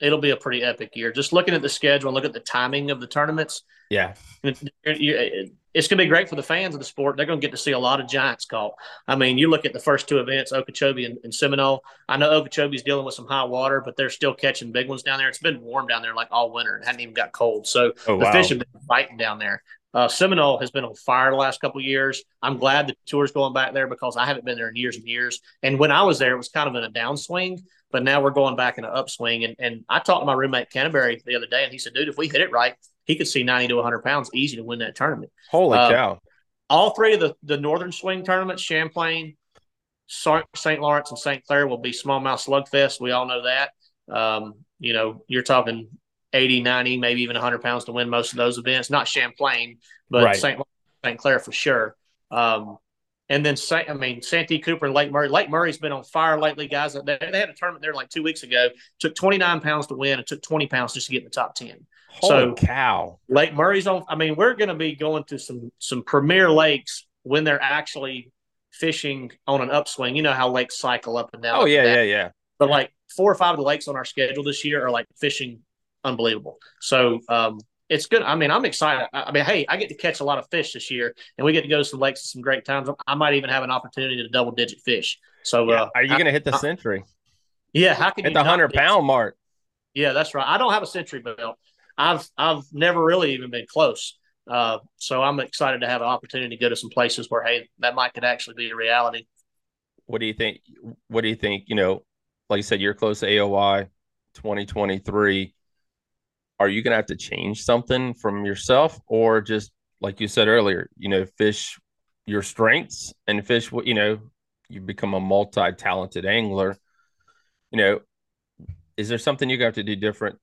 it'll be a pretty epic year. Just looking at the schedule and look at the timing of the tournaments,
Yeah,
it- it- it's going to be great for the fans of the sport. They're going to get to see a lot of giants caught. I mean, you look at the first two events, Okeechobee and, and Seminole. I know Okeechobee's dealing with some high water, but they're still catching big ones down there. It's been warm down there like all winter and hadn't even got cold. So
Oh,
the
wow.
fish have been biting down there. Uh, Seminole has been on fire the last couple of years. I'm glad the tour's going back there because I haven't been there in years and years. And when I was there, it was kind of in a downswing, but now we're going back in an upswing. And, and I talked to my roommate Canterbury the other day, and he said, dude, if we hit it right, he could see 90 to 100 pounds easy to win that tournament.
holy
Uh,
cow!
All three of the, the northern swing tournaments, Champlain, St. Lawrence, and St. Clair, will be smallmouth slugfest. We all know that. Um, you know, you're talking 80, 90, maybe even 100 pounds to win most of those events. Not Champlain, but
Right.
St. St. Clair for sure. Um, and then, I mean, Santee Cooper and Lake Murray. Lake Murray's been on fire lately, guys. They, they had a tournament there like two weeks ago. Took 29 pounds to win. It took 20 pounds just to get in the top 10.
Holy
so-
cow!
Lake Murray's on. I mean, we're going to be going to some some premier lakes when they're actually fishing on an upswing. You know how lakes cycle up and down.
Oh yeah, yeah, yeah.
But like four or five of the lakes on our schedule this year are like fishing unbelievable. So um, it's good. I mean, I'm excited. I mean, hey, I get to catch a lot of fish this year, and we get to go to some lakes at some great times. I might even have an opportunity to double digit fish. So
Yeah.
uh,
Are you going to hit the
I-
century
yeah, how can you
the hundred
pound
pound mark?
yeah, that's right. I don't have a century belt. I've I've never really even been close. Uh, so I'm excited to have an opportunity to go to some places where hey, that might could actually be a reality.
What do you think? What do you think? You know, like you said, you're close to AOY 2023. Are you going to have to change something from yourself, or just like you said earlier, you know, fish your strengths and fish what you know, you become a multi-talented angler. You know, is there something you got to do different?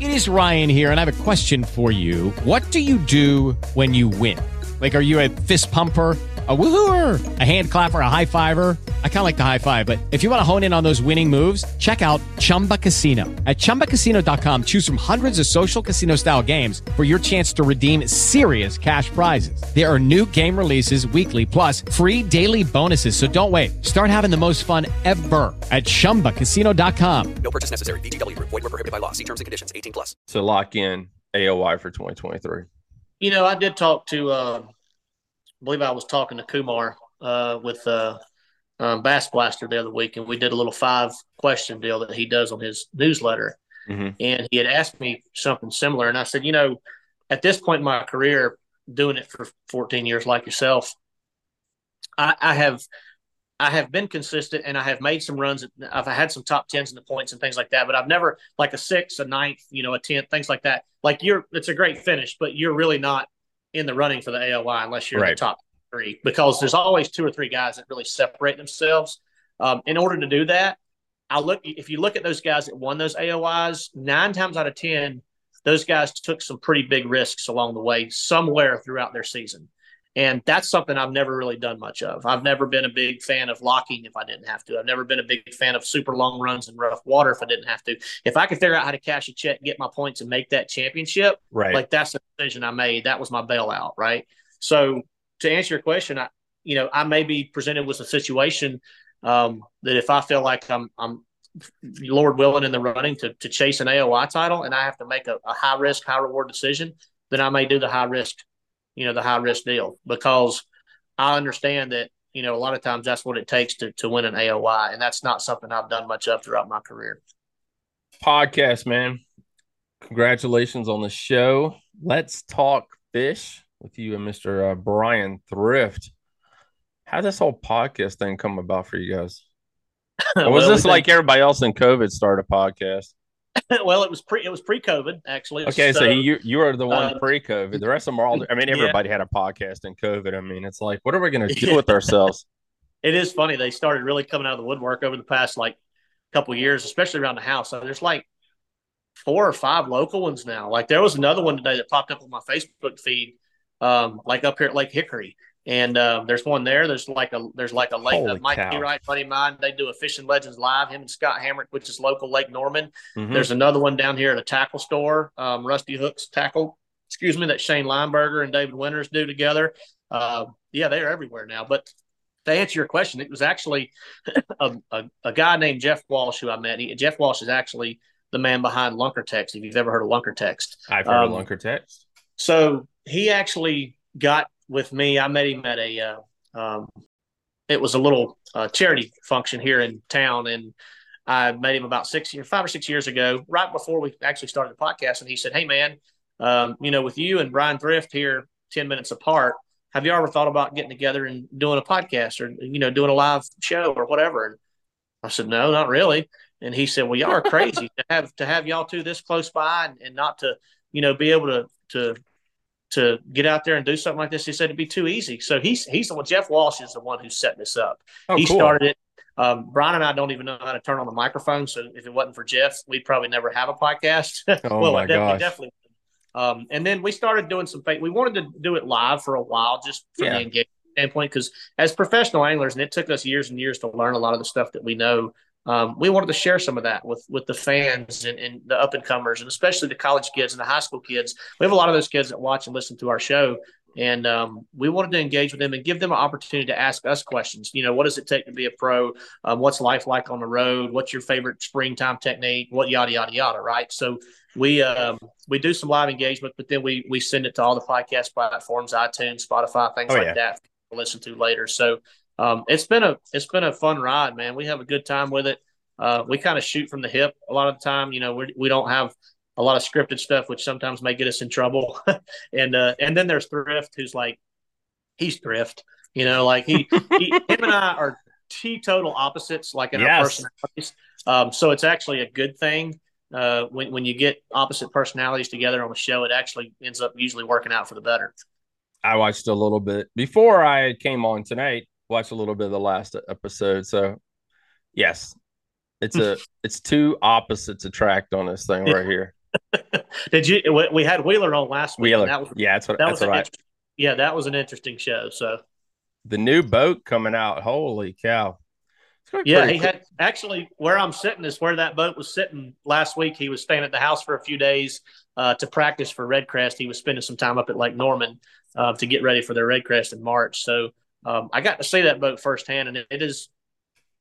It is Ryan here, and I have a question for you. What do you do when you win? Like, are you a fist pumper? A woohooer, a hand clapper, a high fiver. I kind of like the high five, but if you want to hone in on those winning moves, check out Chumba Casino. At chumbacasino.com, choose from hundreds of social casino style games for your chance to redeem serious cash prizes. There are new game releases weekly, plus free daily bonuses. So don't wait. Start having the most fun ever at chumbacasino.com.
No purchase necessary. VGW Group. Void were prohibited by law. See terms and conditions. 18 plus.
To lock in AOY for 2023.
You know, I did talk to, uh, I believe I was talking to Kumar uh, with uh, um, Bass Blaster the other week, and we did a little five question deal that he does on his newsletter.
Mhm.
And he had asked me something similar. And I said, you know, at this point in my career, doing it for 14 years like yourself, I, I have I have been consistent and I have made some runs. I've had some top tens in the points and things like that, but I've never like a six, a ninth, you know, a tenth, things like that. Like you're, it's a great finish, but you're really not in the running for the AOY unless you're in the top three because there's always two or three guys that really separate themselves. Um, in order to do that, I look if you look at those guys that won those AOYs, nine times out of ten, those guys took some pretty big risks along the way somewhere throughout their season. And that's something I've never really done much of. I've never been a big fan of locking if I didn't have to. I've never been a big fan of super long runs in rough water if I didn't have to. If I could figure out how to cash a check, get my points, and make that championship,
Right.
like that's the decision I made. That was my bailout, right? So to answer your question, I you know I may be presented with a situation um, that if I feel like I'm I'm Lord willing in the running to to chase an AOY title, and I have to make a, a high risk, high reward decision, then I may do the high risk, you know, the high risk deal because I understand that you know a lot of times that's what it takes to to win an AOY, and that's not something I've done much of throughout my career.
Podcast, man. Congratulations on the show. Let's talk fish with you and Mr. Uh, Brian Thrift. How this whole podcast thing come about for you guys? <laughs> Or was
Well,
this like everybody else in COVID started a podcast? <laughs>
well, it was pre it was pre COVID actually.
Okay, so, you you are the one
uh,
pre-COVID. The rest of them are all. I mean,
yeah.
everybody had a podcast in COVID. I mean, it's like, what are we going to do <laughs> with ourselves?
it is funny. They started really coming out of the woodwork over the past like couple years, especially around the house. So there's like four or five local ones now. Like there was another one today that popped up on my Facebook feed, um, like up here at Lake Hickory. And um, there's one there. There's like a there's like a lake.
Holy
Uh, Mike
cow.
Wright, buddy of mine. They do a Fishing Legends live. Him and Scott Hamrick, which is local Lake Norman.
Mhm.
There's another one down here at a tackle store, um, Rusty Hooks Tackle. Excuse me, that Shane Lineberger and David Winters do together. Uh, yeah, they're everywhere now. But to answer your question, it was actually <laughs> a, a, a guy named Jeff Walsh who I met. He, Jeff Walsh is actually the man behind Lunker Text. If you've ever heard of Lunker Text,
I've heard
Um,
of Lunker Text.
so he actually got with me. I met him at a, uh, um, it was a little uh, charity function here in town, and I met him about six years, five or six years ago, right before we actually started the podcast. And he said, "Hey, man, um, you know, with you and Brian Thrift here, ten minutes apart, have you ever thought about getting together and doing a podcast or you know doing a live show or whatever?" And I said, "No, not really." And he said, "Well, y'all are crazy <laughs> to have to have y'all two this close by and, and not to you know be able to to to get out there and do something like this." He said it'd be too easy. So he's he's the one. Jeff Walsh is the one who set this up.
Oh,
he
cool.
started it. Um, Brian and I don't even know how to turn on the microphone. So if it wasn't for Jeff, we'd probably never have a podcast. <laughs>
Oh
well,
my
I definitely,
gosh.
definitely. Um, and then we started doing some. fa- We wanted to do it live for a while, just from
Yeah.
the engagement standpoint, because as professional anglers, and it took us years and years to learn a lot of the stuff that we know. Um, we wanted to share some of that with with the fans and, and the up and comers, and especially the college kids and the high school kids. We have a lot of those kids that watch and listen to our show, and um, we wanted to engage with them and give them an opportunity to ask us questions. You know, what does it take to be a pro? Um, what's life like on the road? What's your favorite springtime technique? What yada yada yada, right? So we um, we do some live engagement, but then we we send it to all the podcast platforms, iTunes, Spotify, things
Oh,
like
yeah.
that to listen to later. So um, it's been a it's been a fun ride, man. We have a good time with it. Uh, we kind of shoot from the hip a lot of the time. You know, we we don't have a lot of scripted stuff, which sometimes may get us in trouble. <laughs> and uh, and then there's Thrift, who's like he's Thrift. You know, like he, he <laughs> him and I are teetotal opposites, like in our
Yes.
personalities. Um, so it's actually a good thing uh, when when you get opposite personalities together on a show. It actually ends up usually working out for the better.
I watched a little bit before I came on tonight. Watched a little bit of the last episode. So, yes, it's a <laughs> it's two opposites attract on this thing right here. <laughs>
Did you? we- had Wheeler on last week.
Wheeler,
That was
yeah, that's what
that
that's
was an
what I.
inter- yeah, that was an interesting show. So
the new boat coming out. Holy cow!
Yeah, he cool. had actually where I'm sitting is where that boat was sitting last week. He was staying at the house for a few days uh, to practice for Redcrest. He was spending some time up at Lake Norman uh, to get ready for their Redcrest in March. So um, I got to see that boat firsthand, and it, it is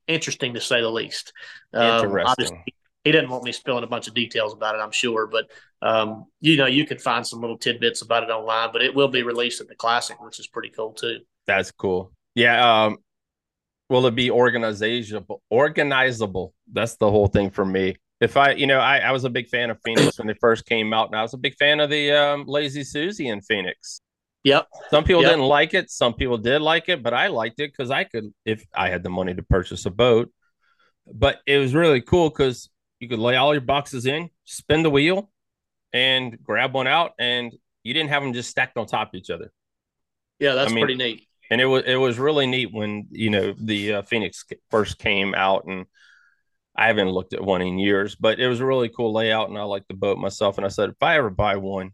interesting to say the least. Um,
interesting.
he didn't want me spilling a bunch of details about it, I'm sure, but um, you know, you can find some little tidbits about it online. But it will be released at the Classic, which is pretty cool too.
That's cool. Yeah. Um, will it be organizable? Organizable. That's the whole thing for me. If I, you know, I, I was a big fan of Phoenix when they first came out, and I was a big fan of the um, Lazy Susie in Phoenix.
Yep.
Some people
Yep.
didn't like it. Some people did like it, but I liked it because I could, if I had the money to purchase a boat. But it was really cool because you could lay all your boxes in, spin the wheel, and grab one out, and you didn't have them just stacked on top of each other.
Yeah, that's
I mean,
pretty neat.
And it was it was really neat when you know the uh, Phoenix first came out, and I haven't looked at one in years, but it was a really cool layout, and I like the boat myself. And I said, if I ever buy one,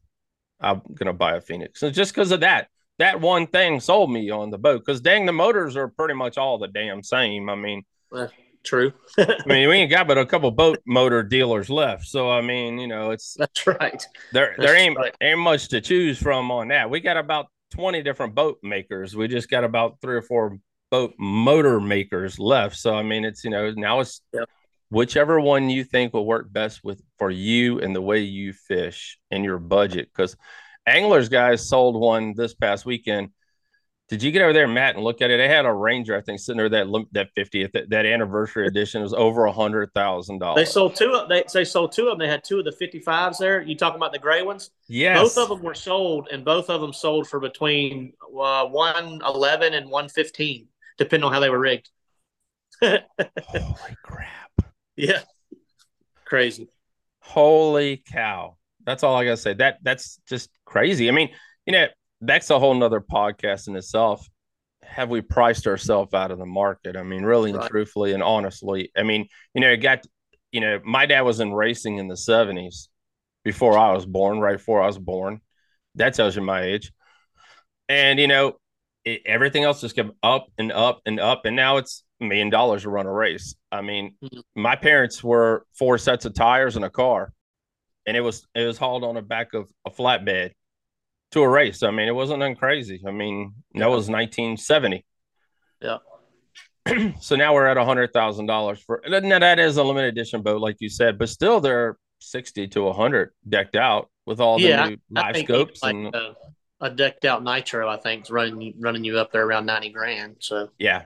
I'm gonna buy a Phoenix. And just because of that, that one thing sold me on the boat. Because dang, the motors are pretty much all the damn same. I mean,
Uh, true. <laughs>
I mean, we ain't got but a couple boat motor dealers left. So I mean, you know, it's <laughs>
That's right.
there.
That's
There ain't
right.
ain't much to choose from on that. We got about twenty different boat makers. We just got about three or four boat motor makers left. So I mean, it's you know now it's
Yep.
Whichever one you think will work best with for you and the way you fish and your budget. Because anglers guys sold one this past weekend. Did you get over there, Matt, and look at it? They had a Ranger, I think, sitting there that that fiftieth that, that anniversary edition was over a hundred thousand dollars.
They sold two. of- They they sold two of them. They had two of the 55s there. You talking about the gray ones?
Yes,
Both of them were sold, and both of them sold for between uh, 111 and 115, depending on how they were rigged. <laughs>
Holy crap!
Yeah, crazy.
Holy cow. That's all I gotta say. That that's just crazy. I mean, you know, that's a whole nother podcast in itself. Have we priced ourselves out of the market? I mean, really and truthfully and honestly. I mean, you know, it got you know, my dad was in racing in the 70s before I was born, right before I was born. That tells you my age. And you know, it, everything else just kept up and up and up, and now it's million dollars to run a race. I mean,
Mhm.
my parents were four sets of tires and a car, and it was it was hauled on the back of a flatbed to a race. I mean, it wasn't nothing crazy. I mean, that was 1970.
Yeah. <clears throat>
so now we're at a hundred thousand dollars for now. That is a limited edition boat, like you said, but still they're sixty to a hundred decked out with all the
yeah,
new live scopes
like
and
a, a decked out nitro, I think, is running running you up there around 90 grand. So
yeah,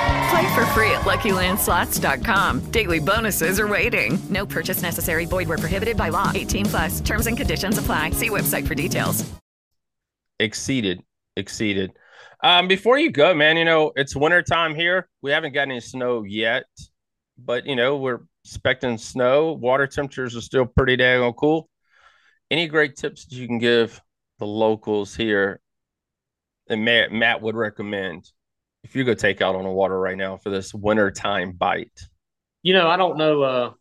Play for free at LuckyLandSlots.com. Daily bonuses are waiting. No purchase necessary. Void were prohibited by law. 18 plus. Terms and conditions apply. See website for details.
exceeded exceeded um before you go man you know it's winter time here we haven't got any snow yet but you know we're expecting snow water temperatures are still pretty dang cool any great tips that you can give the locals here that matt, matt would recommend if you go take out on the water right now for this winter time bite
you know, I don't know. Uh,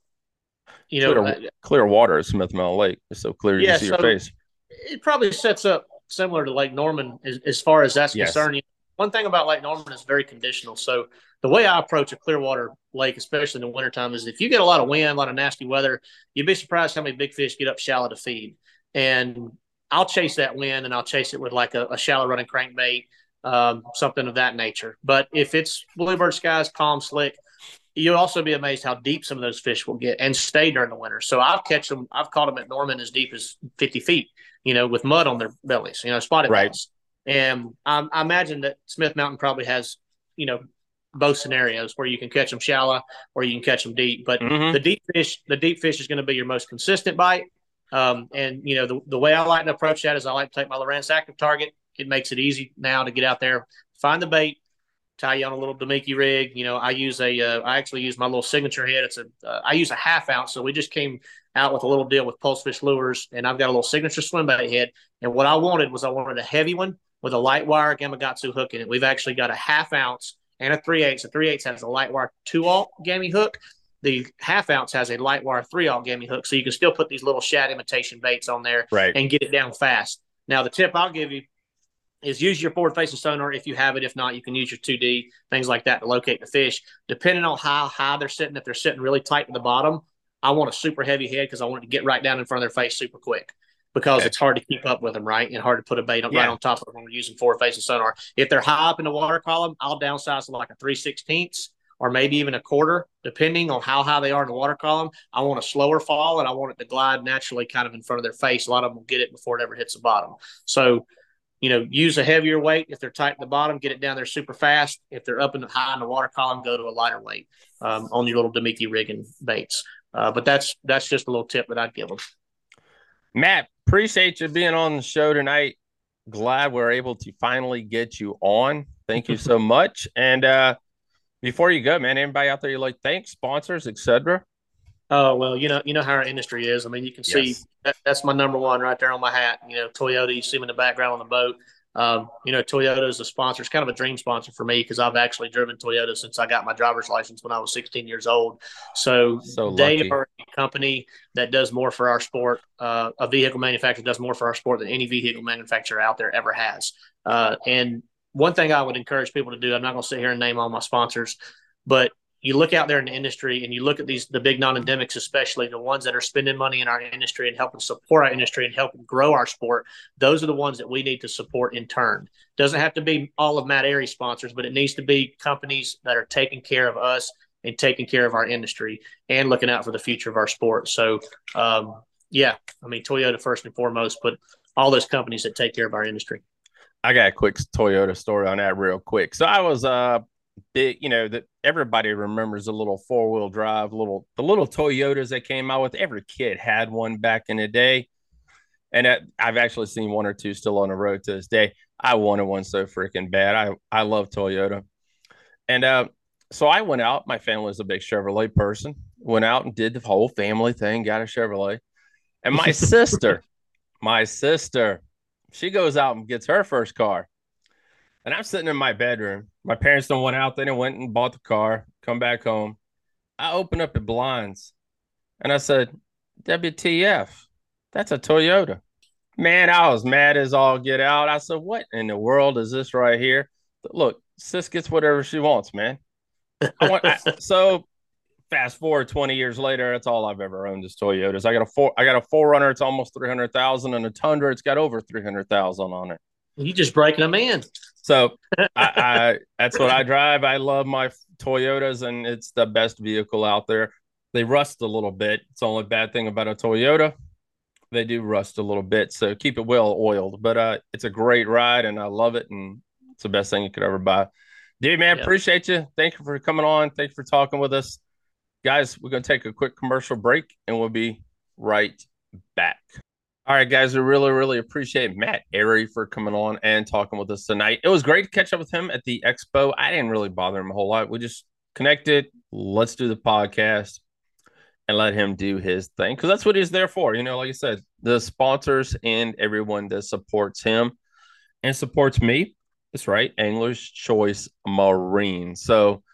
you know,
clear, clear water at smith mountain lake it's so clear you
Yeah,
can see your face
it probably sets up similar to Lake Norman as, as far as that's
Yes.
concerned. You- One thing about Lake Norman is very conditional. So the way I approach a Clearwater lake, especially in the wintertime, is if you get a lot of wind, a lot of nasty weather, you'd be surprised how many big fish get up shallow to feed. And I'll chase that wind and I'll chase it with like a, a shallow running crankbait, um, something of that nature. But if it's bluebird skies, calm, slick, you'll also be amazed how deep some of those fish will get and stay during the winter. So I've catch them, I've caught them at Norman as deep as 50 feet, you know, with mud on their bellies, you know, spotted
Right.
bass. And I, I imagine that Smith Mountain probably has, you know, both scenarios where you can catch them shallow or you can catch them deep. But
Mhm.
the deep fish, the deep fish is going to be your most consistent bite. Um, and you know, the, the way I like to approach that is I like to take my Lowrance active target. It makes it easy now to get out there, find the bait, tie you on a little Damiki rig. You know, I use a, uh, I actually use my little signature head. It's a, uh, I use a half ounce. So we just came out with a little deal with Pulsefish Lures, and I've got a little signature swim bait head. And what I wanted was I wanted a heavy one with a light wire Gamakatsu hook in it. We've actually got a half ounce and a three eighths. A three eighths has a light wire two aught gammy hook. The half ounce has a light wire three aught gammy hook, so you can still put these little shad imitation baits on there
Right.
and get it down fast. Now, the tip I'll give you is use your forward facing sonar if you have it. If not, you can use your 2D, things like that to locate the fish. Depending on how high they're sitting, if they're sitting really tight to the bottom, I want a super heavy head because I want it to get right down in front of their face super quick because
Okay.
it's hard to keep up with them, right? And hard to put a bait up right on top of them when we're using forward facing sonar. If they're high up in the water column, I'll downsize to like a 3 16ths or maybe even a quarter, depending on how high they are in the water column. I want a slower fall and I want it to glide naturally kind of in front of their face. A lot of them will get it before it ever hits the bottom. So, you know, use a heavier weight. If they're tight at the bottom, get it down there super fast. If they're up in the high in the water column, go to a lighter weight um, on your little Damiki rigging baits. Uh, but that's that's just a little tip that I'd give them.
Matt, appreciate you being on the show tonight. Glad we're able to finally get you on. Thank you so <laughs> much. And uh before you go, man, anybody out there you like thanks, sponsors, etc.
Oh well, you know you know how our industry is. I mean, you can see that, that's my number one right there on my hat. You know, Toyota. You see them in the background on the boat. Um, you know, Toyota is a sponsor. It's kind of a dream sponsor for me because I've actually driven Toyota since I got my driver's license when I was 16 years old. So,
So
they
lucky.
are a company that does more for our sport. Uh, a vehicle manufacturer does more for our sport than any vehicle manufacturer out there ever has. Uh, and one thing I would encourage people to do, I'm not going to sit here and name all my sponsors, but you look out there in the industry and you look at these the big non-endemics especially the ones that are spending money in our industry and helping support our industry and helping grow our sport those are the ones that we need to support in turn. Doesn't have to be all of matt Arey sponsors but it needs to be companies that are taking care of us and taking care of our industry and looking out for the future of our sport. So um, yeah i mean toyota first and foremost but all those companies that take care of our industry.
I got a quick Toyota story on that real quick. So I was uh big, you know, that everybody remembers the little four wheel drive, little the little Toyotas that came out with. Every kid had one back in the day, and that, I've actually seen one or two still on the road to this day. I wanted one so freaking bad. I I love Toyota, and uh, so I went out. My family was a big Chevrolet person. Went out and did the whole family thing. Got a Chevrolet, and my <laughs> sister, my sister, she goes out and gets her first car. And I'm sitting in my bedroom. My parents don't went out. They didn't went and bought the car. Come back home. I open up the blinds, and I said, "WTF? That's a Toyota." Man, I was mad as all get out. I said, "What in the world is this right here?" Look, sis gets whatever she wants, man. I want, I, <laughs> so fast forward 20 years later, that's all I've ever owned is Toyotas. I got a four, I got a 4Runner. It's almost 300,000, and a Tundra. It's got over 300,000 on it.
you just breaking them in
So I, <laughs> I that's what I drive. I love my Toyotas, and it's the best vehicle out there. They rust a little bit. It's the only bad thing about a Toyota. They do rust a little bit, so keep it well oiled. But uh, it's a great ride, and I love it, and it's the best thing you could ever buy. Dude, man,
Yeah.
appreciate you. Thank you for coming on. Thank you for talking with us, guys. We're gonna take a quick commercial break, and we'll be right back. All right, guys, we really, really appreciate Matt Arey for coming on and talking with us tonight. It was great to catch up with him at the expo. I didn't really bother him a whole lot. We just connected. Let's do the podcast and let him do his thing because that's what he's there for. You know, like I said, the sponsors and everyone that supports him and supports me. That's right, Anglers Choice Marine. So,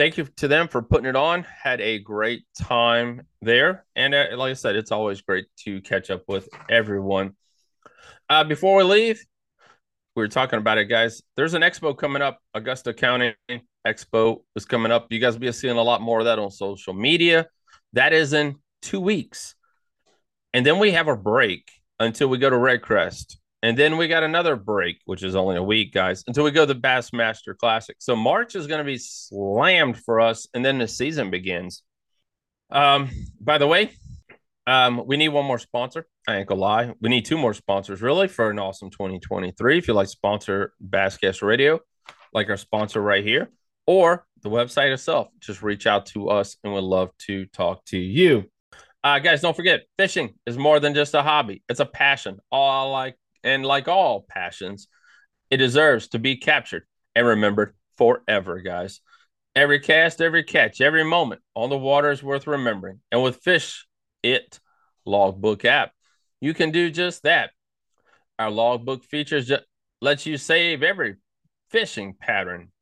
thank you to them for putting it on. Had a great time there. And uh, like I said, it's always great to catch up with everyone. Uh, before we leave, we were talking about it, guys. There's an expo coming up. Augusta County Expo is coming up. You guys will be seeing a lot more of that on social media. That is in two weeks. And then we have a break until we go to Red Crest. And then we got another break, which is only a week, guys, until we go to the Bassmaster Classic. So March is going to be slammed for us, and then the season begins. Um, by the way, um, we need one more sponsor. I ain't gonna lie. We need two more sponsors, really, for an awesome 2023. If you like sponsor Basscast Radio, like our sponsor right here, or the website itself, just reach out to us and we'd love to talk to you. Uh, guys, don't forget, fishing is more than just a hobby. It's a passion. All I like and like all passions, it deserves to be captured and remembered forever, guys. Every cast, every catch, every moment on the water is worth remembering. And with Fish It Logbook app, you can do just that. Our logbook features just lets you save every fishing pattern,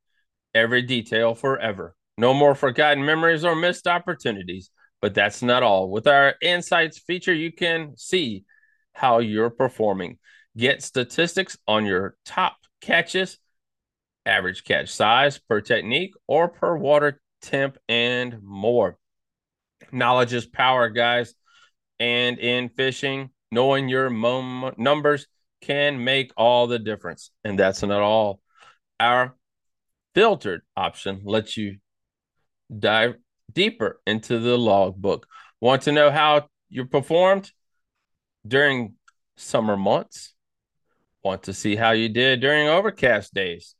every detail forever. No more forgotten memories or missed opportunities. But that's not all. With our insights feature, you can see how you're performing, get statistics on your top catches, average catch size per technique or per water temp, and more. Knowledge is power, guys. And in fishing, knowing your mom- numbers can make all the difference. And that's not all. Our filtered option lets you dive deeper into the logbook. Want to know how you performed during summer months? Want to see how you did during overcast days?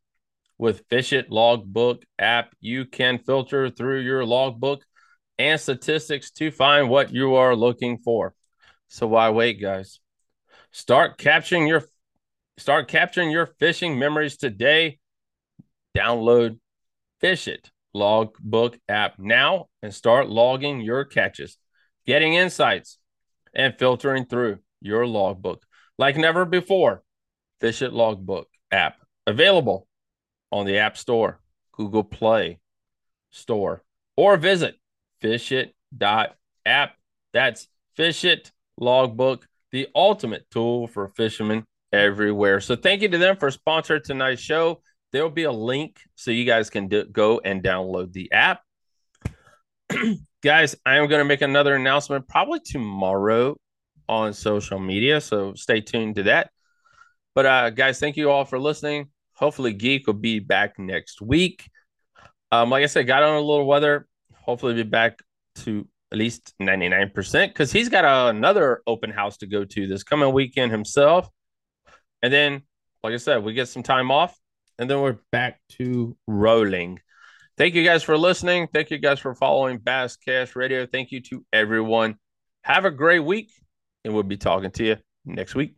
With Fish It Logbook app, you can filter through your logbook and statistics to find what you are looking for. So why wait, guys? Start capturing your start capturing your fishing memories today. Download Fish It Logbook app now and start logging your catches, getting insights, and filtering through your logbook like never before. Fish It Logbook app available on the App Store, Google Play Store, or visit fishit.app. That's Fishit Logbook, the ultimate tool for fishermen everywhere. So thank you to them for sponsoring tonight's show. There'll be a link so you guys can do, go and download the app. <clears throat> guys, I am going to make another announcement probably tomorrow on social media. So stay tuned to that. But uh, guys, thank you all for listening. Hopefully, Geek will be back next week. Um, like I said, got on a little weather. Hopefully, be back to at least 99% because he's got a, another open house to go to this coming weekend himself. And then, like I said, we get some time off and then we're back to rolling. Thank you guys for listening. Thank you guys for following Basscast Radio. Thank you to everyone. Have a great week, and we'll be talking to you next week.